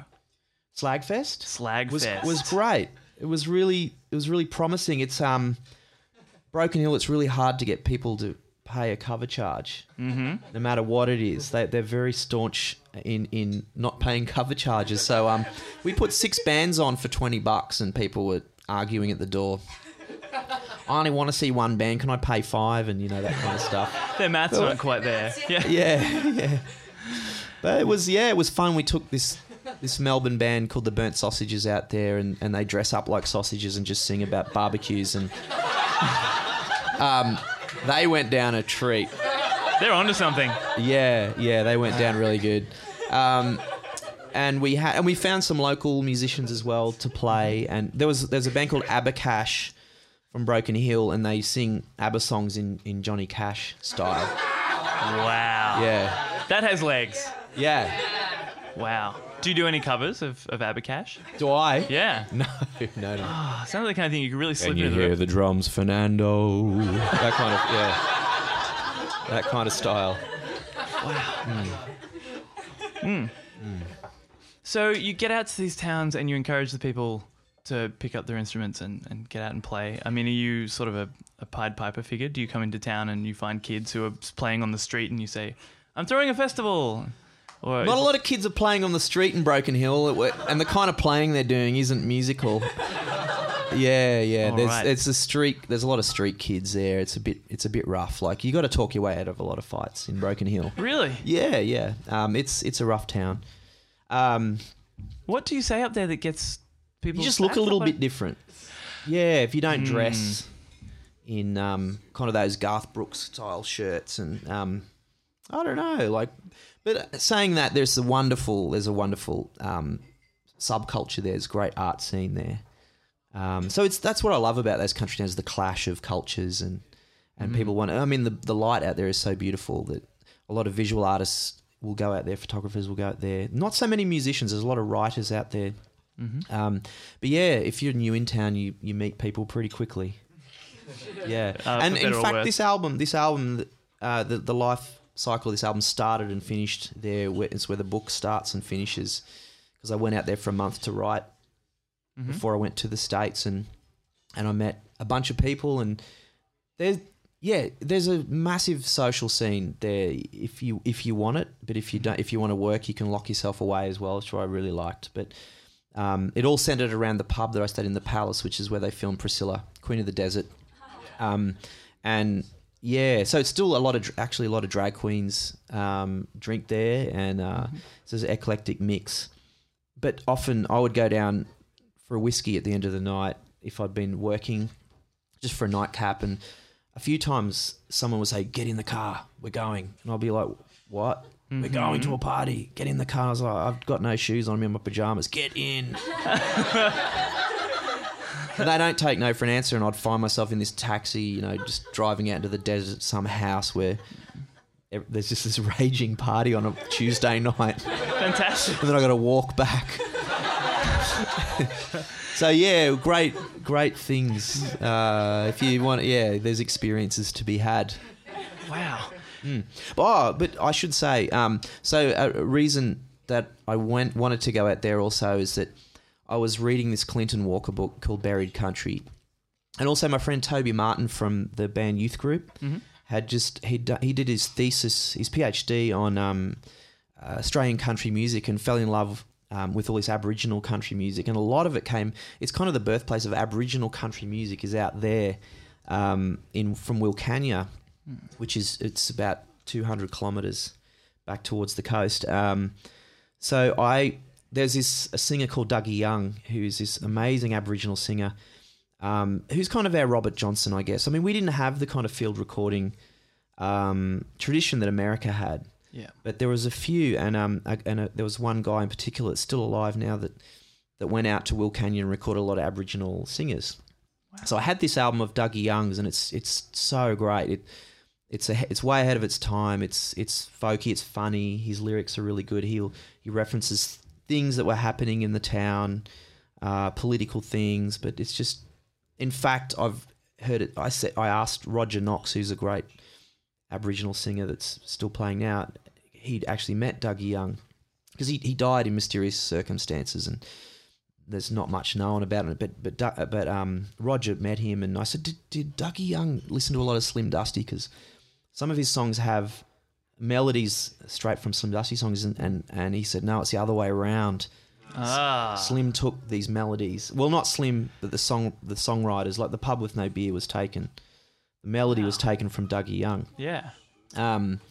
Slagfest Slagfest. was was great. It was really it was really promising. It's um, Broken Hill. It's really hard to get people to pay a cover charge, Mm-hmm. no matter what it is. They they're very staunch in in not paying cover charges. So um, we put six bands on for twenty bucks, and people were arguing at the door. I only want to see one band. Can I pay five? And you know that kind of stuff. Their maths aren't quite there. Yeah. Yeah, yeah. But it was yeah, it was fun. We took this this Melbourne band called the Burnt Sausages out there, and, and they dress up like sausages and just sing about barbecues, and um, they went down a treat. They're onto something. Yeah, yeah, they went down really good. Um, and we had and we found some local musicians as well to play. And there was there's a band called ABBA Cash from Broken Hill, and they sing ABBA songs in, in Johnny Cash style. Wow. Yeah, That has legs. yeah. Wow. Do you do any covers of, of ABBA Cash? Do I? Yeah. No, no, no. Oh, sounds like the kind of thing you could really slip Can you into the hear the drums, Fernando? that kind of yeah. That kind of style. Wow. Hmm. Hmm. Hmm. So you get out to these towns and you encourage the people to pick up their instruments and, and get out and play. I mean, are you sort of a, a Pied Piper figure? Do you come into town and you find kids who are playing on the street and you say, I'm throwing a festival? Or Not a lot of kids are playing on the street in Broken Hill, and the kind of playing they're doing isn't musical. Yeah, yeah. All there's right. it's a street. There's a lot of street kids there. It's a bit it's a bit rough. Like you got to talk your way out of a lot of fights in Broken Hill. Really? Yeah, yeah. Um, it's it's a rough town. Um, What do you say up there that gets people? you just look a little bit different. Yeah, if you don't Hmm. dress in um, kind of those Garth Brooks style shirts and um, I don't know, like. But saying that, there's a wonderful there's a wonderful um, subculture. there. There's a great art scene there. Um, so it's that's what I love about those country towns: the clash of cultures and and Mm. people want. I mean, the the light out there is so beautiful that a lot of visual artists will go out there, photographers will go out there. Not so many musicians. There's a lot of writers out there. Mhm. Um, but yeah, if you're new in town, you you meet people pretty quickly. Yeah, Uh, and in fact, this album, this album, uh, the the life cycle of this album started and finished there. Where, it's where the book starts and finishes. because I went out there for a month to write Mhm. before I went to the states, and and I met a bunch of people, and there's yeah, there's a massive social scene there if you if you want it, but if you don't, if you want to work, you can lock yourself away as well, which I really liked. But um, it all centered around the pub that I stayed in, the Palace, which is where they filmed Priscilla, Queen of the Desert, um, and yeah, so it's still a lot of actually a lot of drag queens um, drink there, and uh, so it's an eclectic mix. But often I would go down for a whiskey at the end of the night if I'd been working just for a nightcap, and a few times someone would say, "Get in the car, we're going," and I'll be like, "What?" We're going to a party. Get in the car. I was like, I've got no shoes on. I'm in my pajamas. Get in. they don't take no for an answer, and I'd find myself in this taxi, you know, just driving out into the desert, some house where there's just this raging party on a Tuesday night, Fantastic. and then I got to walk back. so yeah, great, great things. Uh, if you want, yeah, there's experiences to be had. Wow. Oh, but I should say, um, so a reason that I went wanted to go out there also is that I was reading this Clinton Walker book called Buried Country, and also my friend Toby Martin from the band Youth Group Mhm. had just he he did his thesis, his PhD on um, uh, Australian country music and fell in love. Um, with all this Aboriginal country music, and a lot of it came. It's kind of the birthplace of Aboriginal country music is out there, um, in from Wilcannia, which is it's about 200 kilometers back towards the coast. Um, so I there's this a singer called Dougie Young who's this amazing Aboriginal singer, um, who's kind of our Robert Johnson, I guess. I mean, we didn't have the kind of field recording um, tradition that America had, Yeah. but there was a few, and um, a- and a, there was one guy in particular that's still alive now that that went out to Wilcannia and recorded a lot of Aboriginal singers. So I had this album of Dougie Young's, and it's it's so great. It it's a, it's way ahead of its time. It's it's folky. It's funny. His lyrics are really good. He he references things that were happening in the town, uh, political things. But it's just, in fact, I've heard it. I said I asked Roger Knox, who's a great Aboriginal singer that's still playing now. He'd actually met Dougie Young because he he died in mysterious circumstances and. There's not much known about it, but but but um, Roger met him, and I said, "Did, did Dougie Young listen to a lot of Slim Dusty? Because some of his songs have melodies straight from Slim Dusty songs, and, and, and he said, no, it's the other way around. Ah. Slim took these melodies. Well, not Slim, but the song the songwriters, like the pub with no beer, was taken. The melody was taken from Dougie Young. Yeah. Um,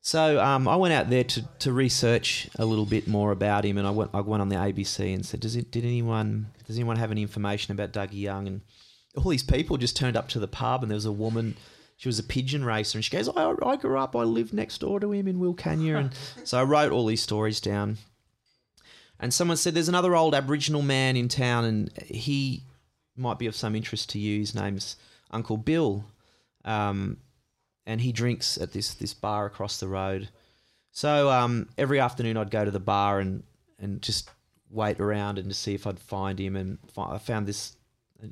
so um, I went out there to, to research a little bit more about him, and I went I went on the ABC and said, "Does it? Did anyone does anyone have any information about Dougie Young?" And all these people just turned up to the pub, and there was a woman. She was a pigeon racer, and she goes, "I, I grew up. I lived next door to him in Wilcannia." And so I wrote all these stories down. And someone said, "There's another old Aboriginal man in town, and he might be of some interest to you. His name's Uncle Bill." Um, and he drinks at this this bar across the road. So um, every afternoon I'd go to the bar and and just wait around and to see if I'd find him. And fi- I found this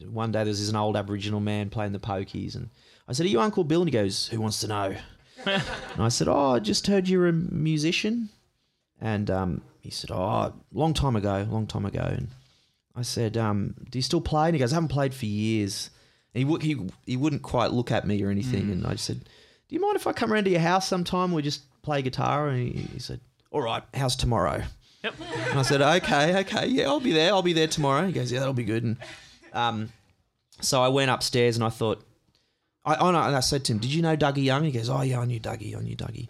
one day. There was this an old Aboriginal man playing the pokies, and I said, "Are you Uncle Bill?" And he goes, "Who wants to know?" and I said, "Oh, I just heard you're a musician." And um, he said, "Oh, long time ago, long time ago." And I said, um, "Do you still play?" And he goes, "I haven't played for years." And he would he he wouldn't quite look at me or anything. And I just said, "Do you mind if I come around to your house sometime? We just play guitar." And he, he said, "All right, how's tomorrow?" Yep. And I said, "Okay, okay, yeah, I'll be there. I'll be there tomorrow." He goes, "Yeah, that'll be good." And um, so I went upstairs and I thought, I, and I said to him, "Did you know Dougie Young?" He goes, "Oh yeah, I knew Dougie. I knew Dougie."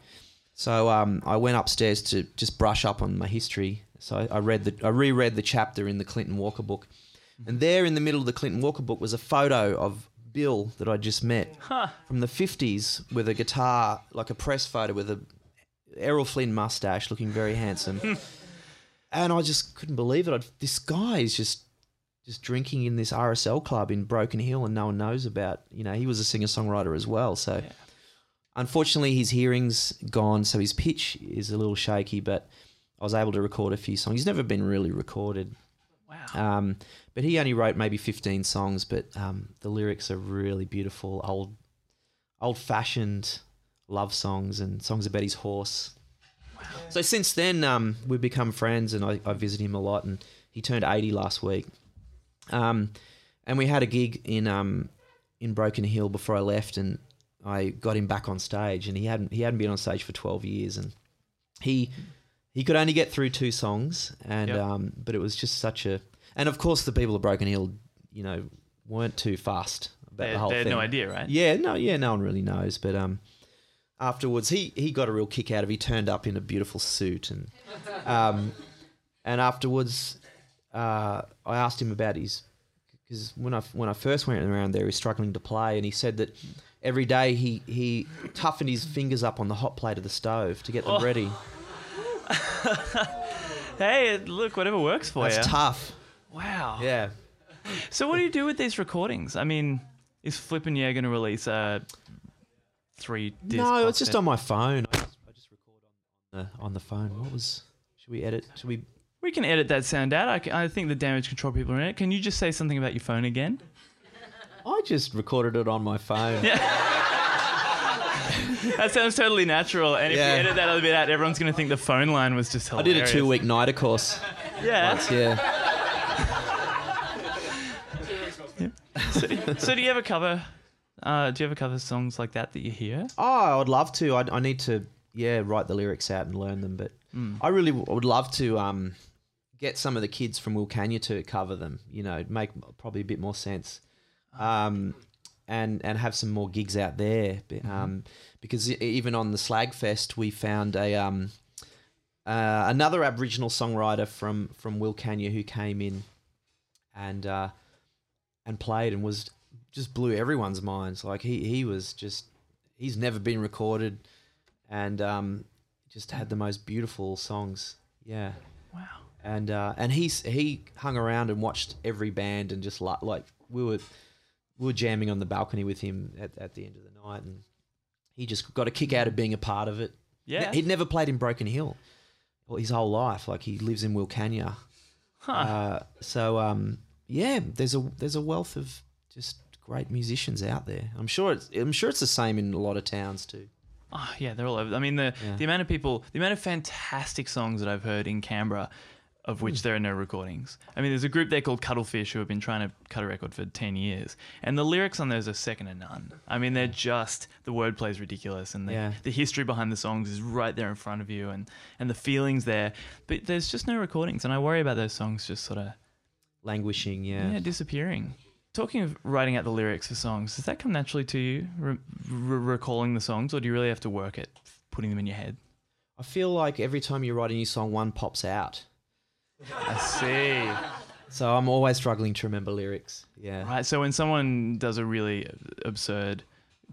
So um, I went upstairs to just brush up on my history. So I, I read the, I reread the chapter in the Clinton Walker book, and there in the middle of the Clinton Walker book was a photo of Bill that I just met from the fifties with a guitar, like a press photo with a Errol Flynn mustache, looking very handsome. and I just couldn't believe it. I'd, this guy is just just drinking in this RSL club in Broken Hill, and no one knows about. You know, he was a singer songwriter as well. So, unfortunately, his hearing's gone, so his pitch is a little shaky. But I was able to record a few songs. He's never been really recorded. Wow. Um, but he only wrote maybe 15 songs, but um, the lyrics are really beautiful, old, old-fashioned love songs and songs about his horse. Wow. So since then, um, we've become friends, and I, I visit him a lot. And he turned eighty last week, um, and we had a gig in um, in Broken Hill before I left, and I got him back on stage, and he hadn't he hadn't been on stage for twelve years, and he he could only get through two songs, and Yep. um, but it was just such a, and of course the people of Broken Hill, you know, weren't too fast about They, the whole thing. they had thing. no idea, right? Yeah, no, yeah, no one really knows. But um, afterwards, he he got a real kick out of. He turned up in a beautiful suit, and um, and afterwards, uh, I asked him about his because when I when I first went around there, he was struggling to play, and he said that every day he he toughened his fingers up on the hot plate of the stove to get them Oh, ready. Hey, look, whatever works for That's you. That's tough. wow. Yeah. So what do you do with these recordings? I mean, is Flippin' Yeah going to release a three? No, it's just on my phone. I just, I just record on the on the phone. What was? Should we edit? Should we? We can edit that sound out. I think the damage control people are in it. Can you just say something about your phone again? I just recorded it on my phone. That sounds totally natural. And if Yeah. you edit that other bit out, everyone's going to think the phone line was just hilarious. I did a two week NIDA course. Yeah. once, yeah. so do you ever cover? Uh, do you ever cover songs like that that you hear? Oh, I would love to. I, I need to, yeah, write the lyrics out and learn them. But I really w- would love to um, get some of the kids from Wilcannia to cover them. You know, make probably a bit more sense. Um, and and have some more gigs out there. Be- Um, because e- even on the Slag Fest, we found a um, uh, another Aboriginal songwriter from from Wilcannia who came in and uh, and played and was just blew everyone's minds. Like he he was just he's never been recorded, and um, just had the most beautiful songs. Yeah, Wow. And uh, and he's he hung around and watched every band and just like like we were we were jamming on the balcony with him at, at the end of the night, and he just got a kick out of being a part of it. Yeah. he'd never played in Broken Hill, well, his whole life. Like he lives in Wilcannia. Huh. Uh, so um, yeah, there's a there's a wealth of just great musicians out there. I'm sure it's I'm sure it's the same in a lot of towns too. Oh, yeah, they're all over. I mean, the Yeah. the amount of people, the amount of fantastic songs that I've heard in Canberra, of Hmm. which there are no recordings. I mean, there's a group there called Cuttlefish who have been trying to cut a record for ten years, and the lyrics on those are second to none. I mean, they're just the wordplay is ridiculous, and the Yeah. the history behind the songs is right there in front of you, and and the feelings there. But there's just no recordings, and I worry about those songs just sort of Languishing, yeah. yeah, disappearing. Talking of writing out the lyrics for songs, does that come naturally to you, re- re- recalling the songs, or do you really have to work at putting them in your head? I feel like every time you write a new song, one pops out. I see. So I'm always struggling to remember lyrics. Yeah. Right. So when someone does a really absurd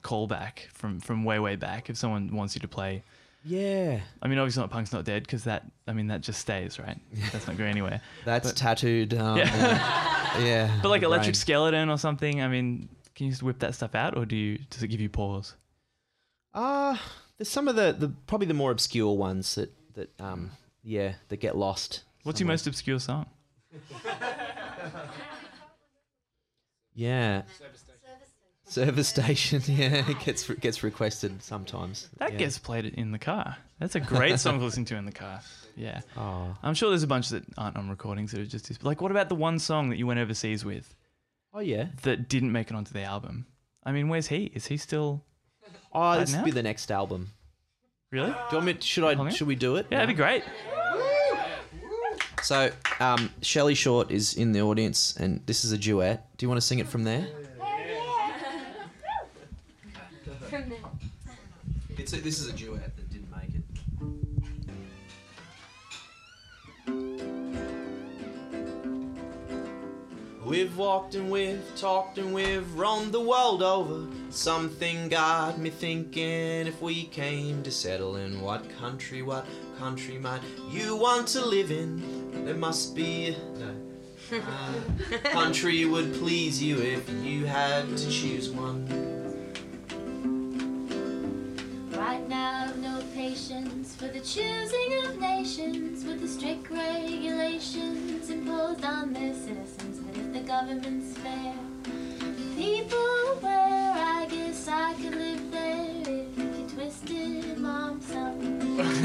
callback from from way way back, if someone wants you to play, Yeah. I mean, obviously not punk's not dead because that I mean that just stays right. That's not going anywhere. That's But- tattooed. Um, Yeah. yeah. But like Electric brain. Skeleton or something. I mean, can you just whip that stuff out, or do you does it give you pause? Uh there's some of the, the probably the more obscure ones that that um yeah that get lost. What's your most obscure song? Yeah. Service station. Yeah, it gets gets requested sometimes. That yeah. gets played in the car. That's a great song to listen to in the car. Yeah. Oh. I'm sure there's a bunch that aren't on recordings that are just like, what about the one song that you went overseas with Oh yeah. that didn't make it onto the album? I mean, where's he? Is he still Oh, Right this now? will be the next album. really? Do you want me? Should I? Should we do it? Yeah, that'd be great. So, um, Shelley Short is in the audience, and this is a duet. Do you want to sing it from there? It's a, this is a duet that didn't make it. We've walked and we've talked and we've roamed the world over. Something got me thinking if we came to settle in what country, what country might you want to live in? There must be no uh, country would please you if you had to choose one. Right now, I've no patience for the choosing of nations with the strict regulations imposed on their citizens. But if the government's fair, people where I guess I could live there if you twisted mom's thumb.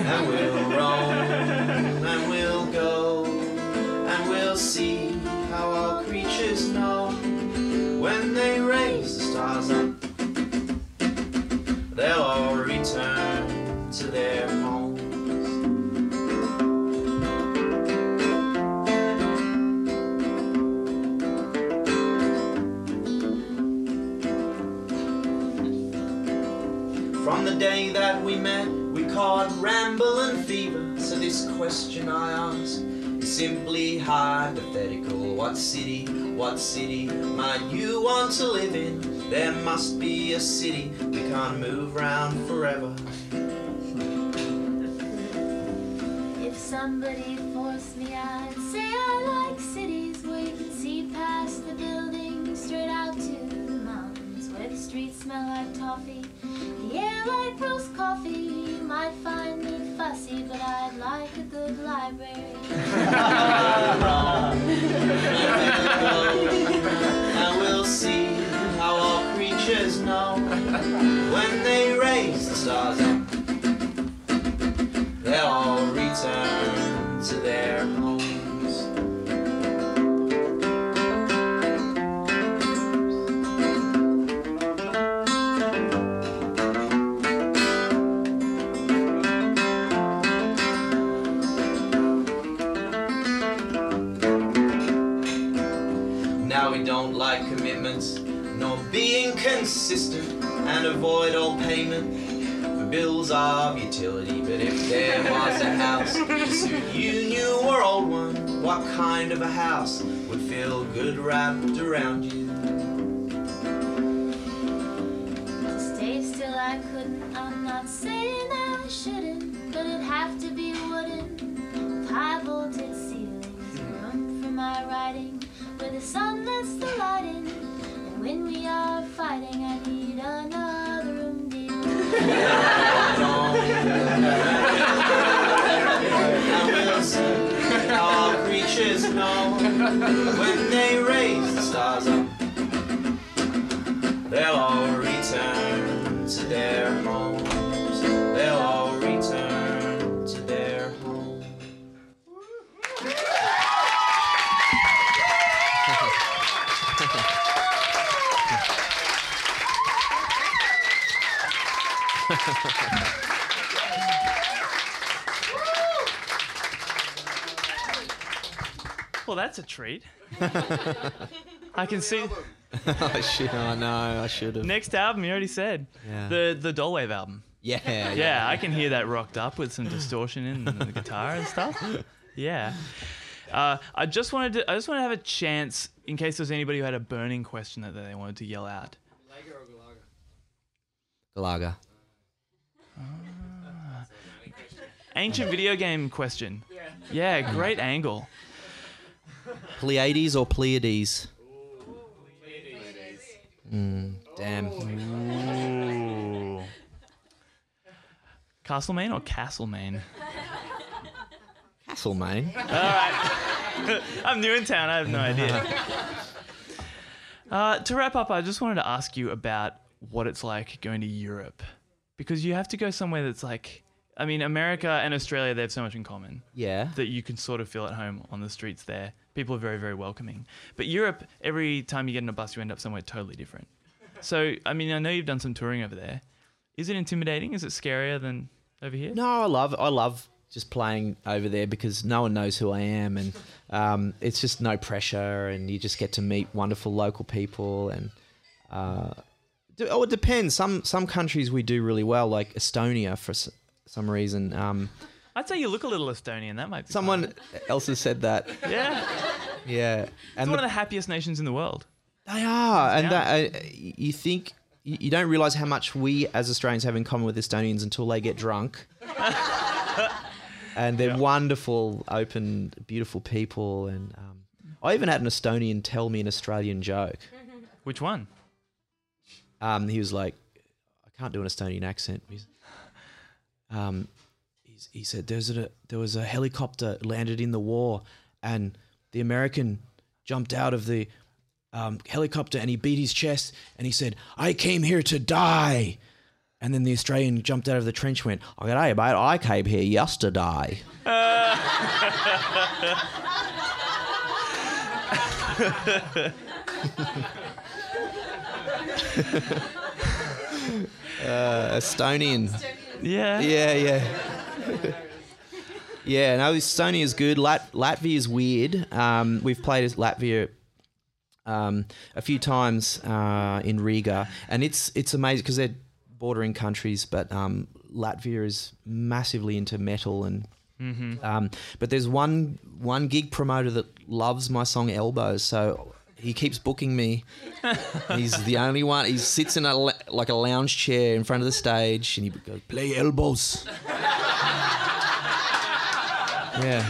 And we'll roam, and we'll go, and we'll see ramble and fever. So this question I ask is simply hypothetical. What city, what city might you want to live in? There must be a city we can't move round forever. If somebody forced me, I'd say I like cities where you can see past the buildings straight out to the mountains, where the streets smell like toffee, the air like roast coffee. Might find me fussy, but I'd like a good library. and we'll see how all creatures know when they raise the stars up. They'll all return to their homes. Consistent, and avoid all payment for bills of utility. But if there was a house you, new or old one, what kind of a house would feel good wrapped around you? To stay still, I couldn't. Well, that's a treat. I can see. oh shit! I know. I should have. Next album, you already said. Yeah. The the Dolewave album. Yeah, yeah. Yeah, I can hear that rocked up with some distortion in the guitar and stuff. Yeah. Uh, I just wanted to. I just want to have a chance in case there's anybody who had a burning question that they wanted to yell out. Galaga. Galaga. Ancient video game question. Yeah. Yeah, great angle. Pleiades or Pleiades? Mm, damn. Ooh. Castlemaine or Castlemaine? Castlemaine. All right. I'm new in town. I have no idea. Uh, to wrap up, I just wanted to ask you about what it's like going to Europe. Because you have to go somewhere that's like, I mean, America and Australia, they have so much in common Yeah. that you can sort of feel at home on the streets there. People are very, very welcoming. But Europe, every time you get in a bus, you end up somewhere totally different. So, I mean, I know you've done some touring over there. Is it intimidating? Is it scarier than over here? No, I love I love just playing over there because no one knows who I am and um, it's just no pressure and you just get to meet wonderful local people and uh, oh it depends some some countries we do really well like Estonia for some reason um, I'd say you look a little Estonian. That might be fun. someone else has said that Yeah. yeah It's and one the- of the happiest nations in the world. They are, and that, uh, you think you you don't realize how much we as Australians have in common with Estonians until they get drunk. and they're Yeah. wonderful, open, beautiful people. And um, I even had an Estonian tell me an Australian joke. Which one? Um, he was like, I can't do an Estonian accent. He's, um, he's, he said, There's a, there was a helicopter landed in the war, and the American jumped out of the um, helicopter and he beat his chest and he said, I came here to die. And then the Australian jumped out of the trench and went, Oh, g'day, mate. I came here yesterday. uh, Estonian. Yeah. Yeah, yeah. yeah, no, Estonia is good. Lat- Latvia is weird. Um, we've played Latvia um, a few times uh, in Riga, and it's it's amazing because they're bordering countries, but um, Latvia is massively into metal and. Mm-hmm. Um, but there's one one gig promoter that loves my song Elbows, so he keeps booking me. He's the only one. He sits in a like a lounge chair in front of the stage, and he goes, "Play Elbows." yeah,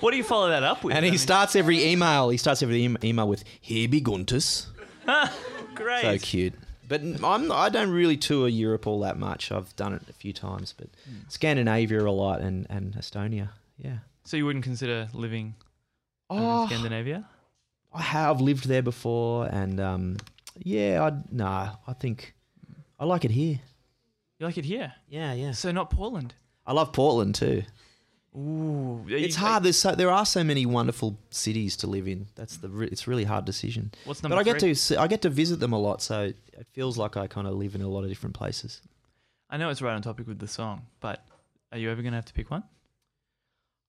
What do you follow that up with? and I he mean, starts every email. He starts every em- email with "Here be Guntus." great. So cute. But I'm I don't really tour Europe all that much. I've done it a few times, but hmm. Scandinavia a lot and, and Estonia. Yeah. So you wouldn't consider living Oh, in Scandinavia? I have lived there before, and um, yeah, I nah, I think I like it here. You like it here? Yeah, yeah. So not Portland. I love Portland too. Ooh, It's hard. There's so there are so many wonderful cities to live in. That's the. Re- it's a really hard decision. What's But number I get three? to see, I get to visit them a lot, so it feels like I kind of live in a lot of different places. I know it's right on topic with the song, but are you ever going to have to pick one?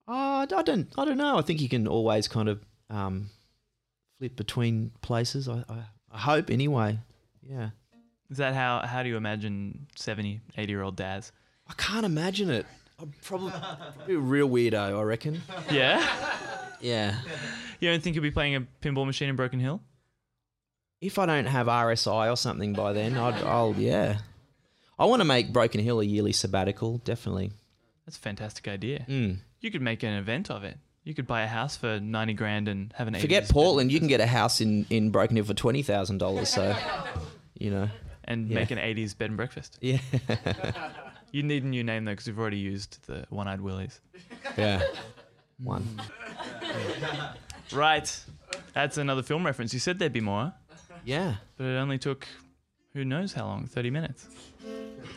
Uh, I don't. I don't know. I think you can always kind of um, flip between places. I, I, I hope anyway. Yeah. Is that how how do you imagine 70, 80 year old dads? I can't imagine it. I'm probably, probably a real weirdo. I reckon. Yeah? Yeah. you don't think you'll be playing a pinball machine in Broken Hill? If I don't have RSI or something by then, I'd, I'll yeah. I want to make Broken Hill a yearly sabbatical. Definitely. That's a fantastic idea. Mm. You could make an event of it. You could buy a house for 90 grand and have an 80s Forget bed Portland. You can get a house in in Broken Hill for twenty thousand dollars. So, you know. and Yeah. make an 80s bed and breakfast. Yeah. You need a new name though because we've already used the One Eyed Willies. yeah. One. Right. That's another film reference. You said there'd be more, Yeah. but it only took who knows how long 30 minutes.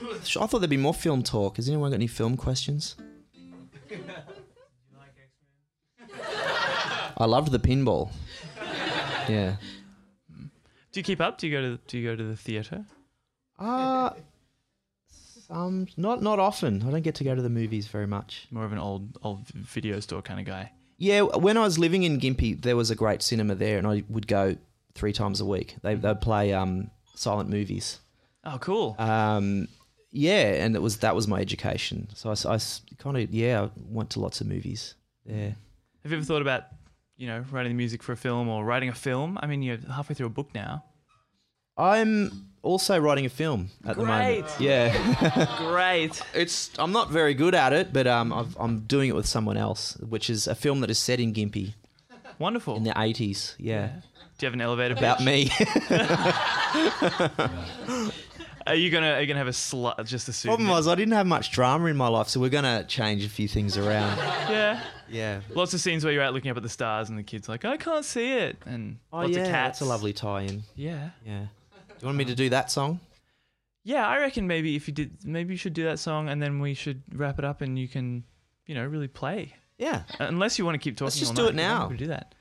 I thought there'd be more film talk. Has anyone got any film questions? I loved the pinball. Yeah. Do you keep up? Do you go to do you go to the theater? Uh um not not often. I don't get to go to the movies very much. More of an old old video store kind of guy. Yeah, when I was living in Gympie, there was a great cinema there, and I would go three times a week. They they'd play um silent movies. Oh, cool. Um, yeah, and it was that was my education. So I, I kind of yeah, I went to lots of movies. Yeah. Have you ever thought about, you know, writing the music for a film or writing a film? I mean, you're halfway through a book now. I'm also writing a film at the moment. Great. Yeah, Great. it's I'm not very good at it, but um, I've, I'm doing it with someone else, which is a film that is set in Gympie Wonderful. in the 80s. Yeah, Do you have an elevator about me. Are you gonna are you gonna have a slut just a? Problem was I didn't have much drama in my life, so we're gonna change a few things around. yeah. Yeah. Lots of scenes where you're out looking up at the stars and the kid's like, I can't see it, and Oh lots yeah, of cats. that's a lovely tie-in. Yeah. Yeah. Do you want me to do that song? Yeah, I reckon maybe if you did, maybe you should do that song, and then we should wrap it up, and you can, you know, really play. Yeah. Uh, unless you want to keep talking. Let's just do night, it now. gonna do that.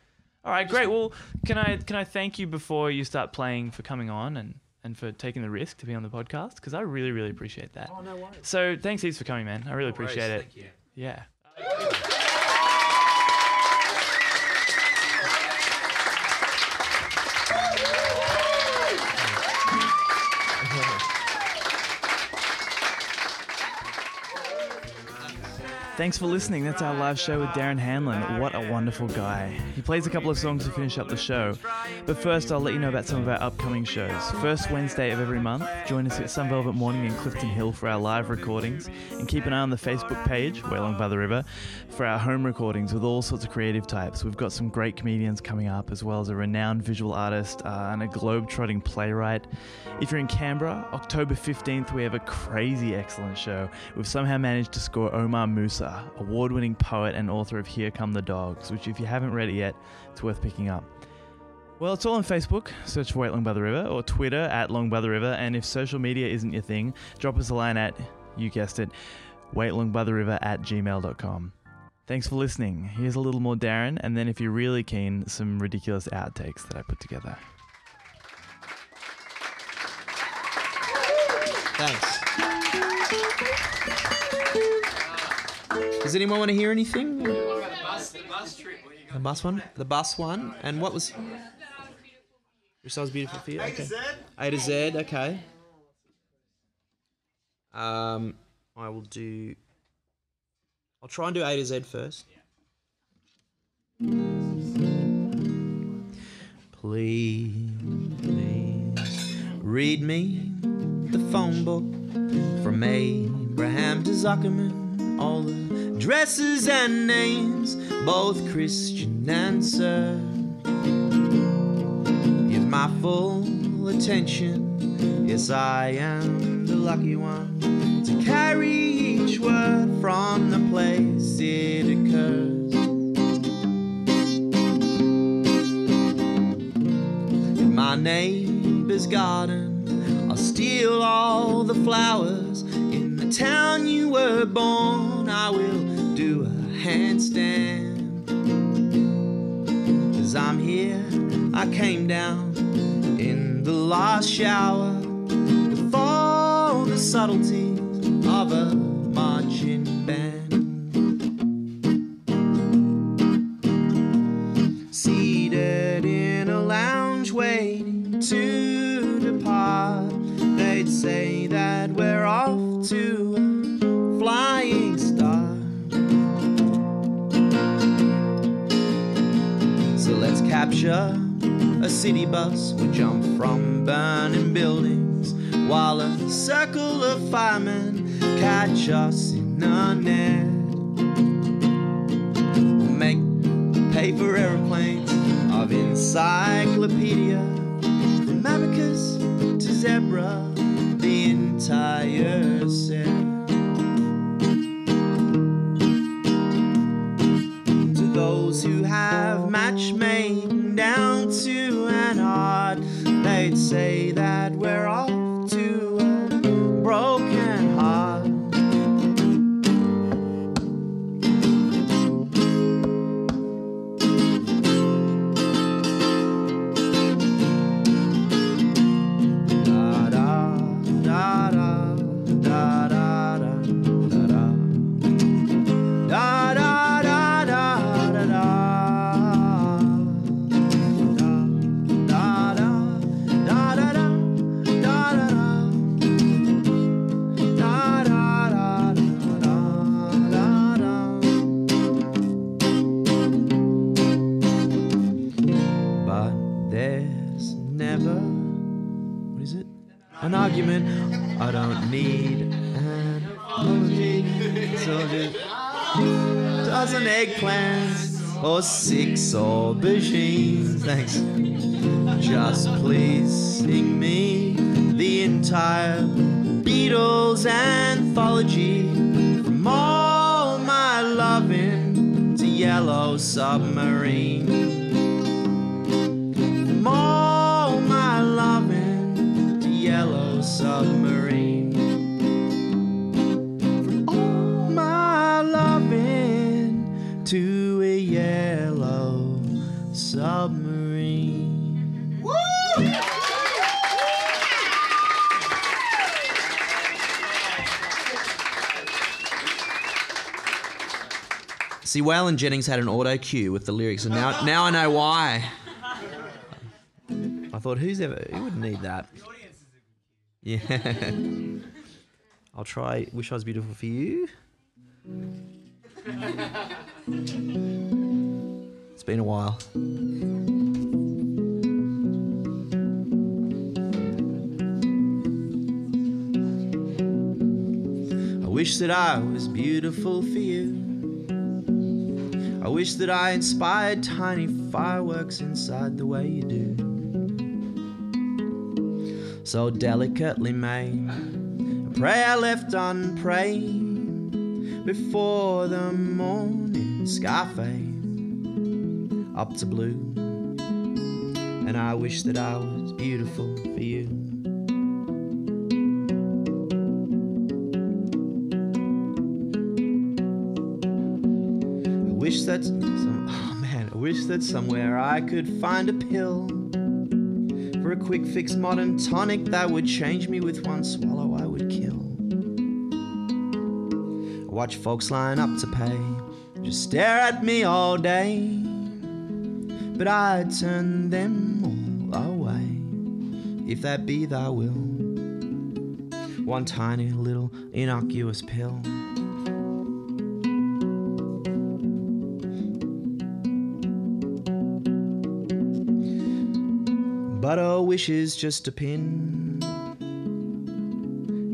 All right, great. Well, can I can I thank you before you start playing for coming on and and for taking the risk to be on the podcast because I really really appreciate that. Oh no worries. So thanks heaps for coming, man. I really appreciate it. Yeah. Thanks for listening. That's our live show with Darren Hanlon. What a wonderful guy. He plays a couple of songs to finish up the show. But first, I'll let you know about some of our upcoming shows. First Wednesday of every month, join us at Some Velvet Morning in Clifton Hill for our live recordings. And keep an eye on the Facebook page, Wait Long by the River, for our home recordings with all sorts of creative types. We've got some great comedians coming up, as well as a renowned visual artist uh, and a globe-trotting playwright. If you're in Canberra, October 15th, we have a crazy excellent show. We've somehow managed to score Omar Musa, award winning poet and author of Here Come the Dogs, which, if you haven't read it yet, it's worth picking up. Well, it's all on Facebook. Search for Wait Long by the River or Twitter at Long by the River. And if social media isn't your thing, drop us a line at, you guessed it, waitlongbytheriver at gmail.com. Thanks for listening. Here's a little more Darren, and then if you're really keen, some ridiculous outtakes that I put together. Thanks. Does anyone want to hear anything? The bus one? The bus one? And what was. Your soul's beautiful for you? A to Z. A to Z, okay. Um, I will do. I'll try and do A to Z first. Please, please read me the phone book from Abraham to Zuckerman. All the dresses and names, both Christian and Sir. Give my full attention. Yes, I am the lucky one to carry each word from the place it occurs. In my neighbor's garden, I'll steal all the flowers. In the town you were born, I will do a handstand. Cause I'm here, I came down in the last shower with all the subtleties of a marching band. A city bus. We'll jump from burning buildings while a circle of firemen catch us in a net. We'll make paper aeroplanes of encyclopedia from abacus to zebra, the entire set. Eggplants or six aubergines. Thanks. Just please sing me the entire Beatles anthology from all my loving to Yellow Submarine. From all my loving to Yellow Submarine. See, Waylon Jennings had an auto cue with the lyrics, and now, now I know why. I thought, who's ever, who would need that? Yeah. I'll try Wish I Was Beautiful for You. It's been a while. I wish that I was beautiful for you. I wish that I inspired tiny fireworks inside the way you do. So delicately made, a prayer left unprayed before the morning sky fades up to blue. And I wish that I was beautiful for you. Wish that some, oh man, I wish that somewhere I could find a pill for a quick fix modern tonic that would change me with one swallow I would kill. I watch folks line up to pay, just stare at me all day, but I turn them all away, if that be thy will. One tiny little innocuous pill. But a wish is just a pin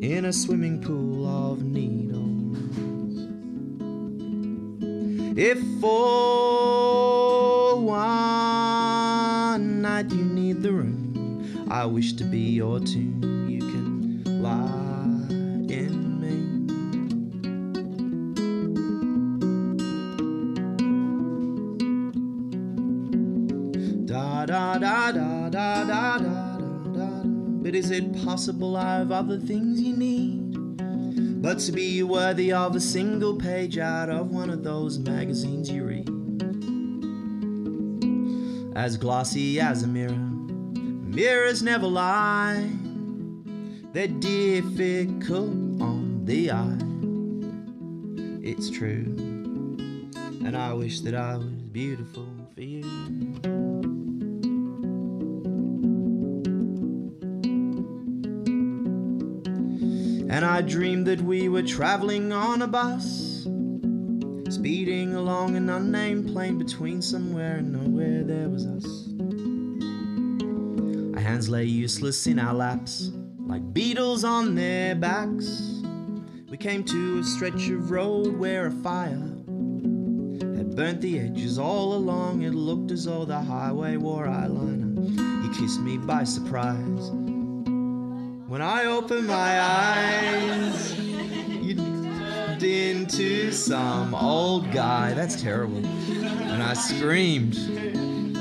in a swimming pool of needles. If for one night you need the room, I wish to be your tune. Is it possible I've other things you need? But to be worthy of a single page out of one of those magazines you read. As glossy as a mirror, mirrors never lie. They're difficult on the eye. It's true. And I wish that I was beautiful for you. And I dreamed that we were traveling on a bus, speeding along an unnamed plain between somewhere and nowhere. There was us. Our hands lay useless in our laps, like beetles on their backs. We came to a stretch of road where a fire had burnt the edges all along. It looked as though the highway wore eyeliner. He kissed me by surprise. When I opened my eyes, you into some old guy. That's terrible. And I screamed.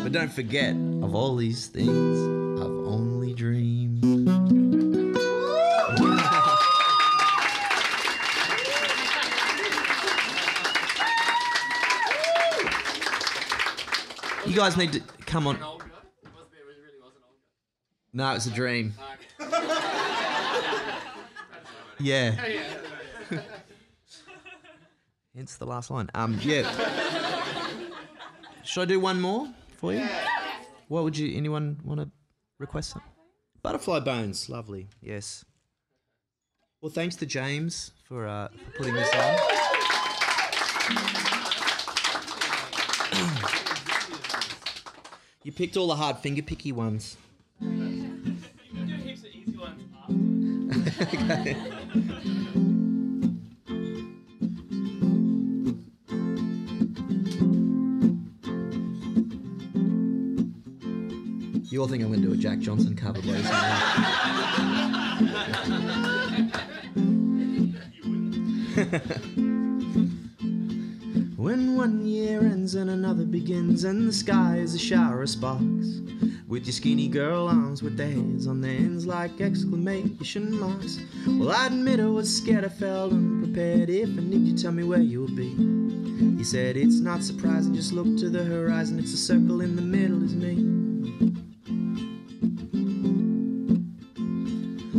But don't forget, of all these things, I've only dreamed. You guys need to come on. guy? It must be, it really was an old guy. No, it's a dream. Ah, Okay. Yeah. yeah. Hence the last line. Um, yeah. Should I do one more for you? What would you? Anyone want to request? Some? Butterfly bones, lovely. Yes. Well, thanks to James for, uh, for putting this on. you picked all the hard finger picky ones. You can do heaps of easy ones after. You all think I'm going to do a Jack Johnson cover, boys? When one year ends and another begins, and the sky is a shower of sparks, with your skinny girl arms with their hands on their ends like exclamation marks. Well, I admit I was scared, I felt unprepared. If I need you, tell me where you'll be. He said, It's not surprising, just look to the horizon, it's a circle in the middle, is me.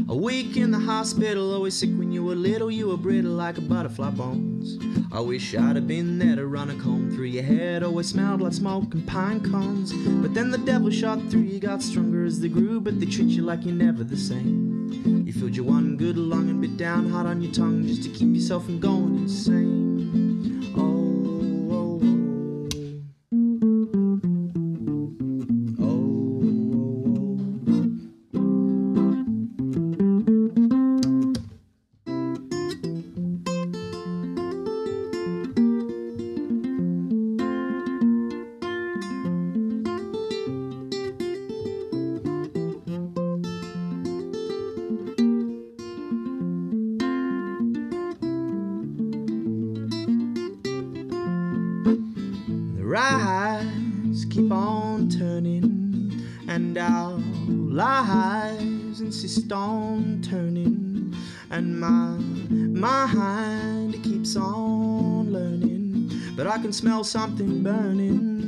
A week in the hospital, always sick when you were little, you were brittle like a butterfly bones. I wish I'd have been there to run a comb through your head, always smelled like smoke and pine cones. But then the devil shot through you, got stronger as they grew, but they treat you like you're never the same. You filled your one good lung and bit down hard on your tongue just to keep yourself from going insane. Can smell something burning.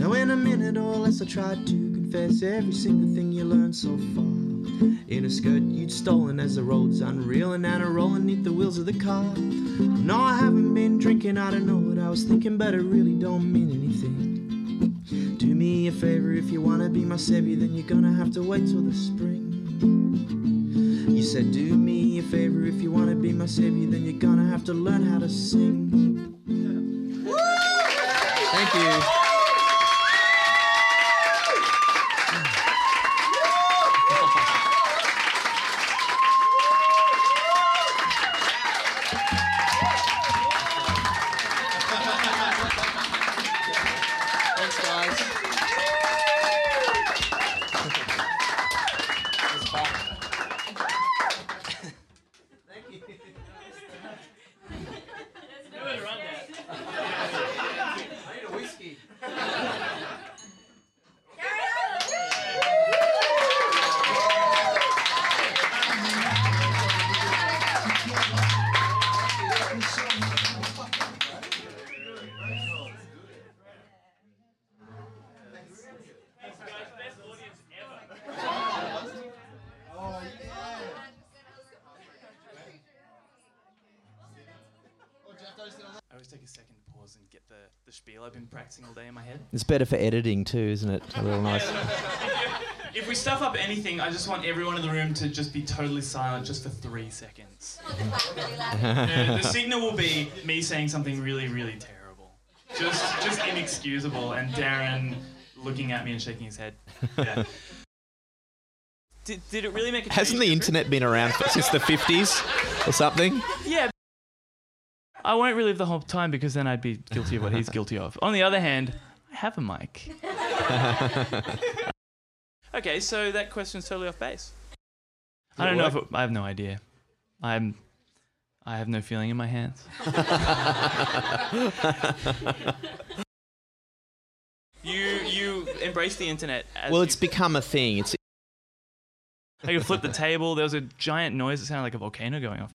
Now, in a minute or less, I tried to confess every single thing you learned so far. In a skirt you'd stolen as the road's unreal, and Anna rolling neath the wheels of the car. No, I haven't been drinking, I don't know what I was thinking, but it really don't mean anything. Do me a favor if you wanna be my savior, then you're gonna have to wait till the spring. You said, Do me a favor if you wanna be my savior, then you're gonna have to learn how to sing. Thank you. It's better for editing too, isn't it? A little nice. If we stuff up anything, I just want everyone in the room to just be totally silent just for three seconds. the, the signal will be me saying something really, really terrible. Just just inexcusable and Darren looking at me and shaking his head. Yeah. Did, did it really make a Hasn't the internet been around since the 50s or something? Yeah. I won't relive the whole time because then I'd be guilty of what he's guilty of. On the other hand, I have a mic. okay, so that question's totally off base. I don't know if it, I have no idea. I'm I have no feeling in my hands. you you embrace the internet as Well, you- it's become a thing. It's I could flip the table. There was a giant noise that sounded like a volcano going off.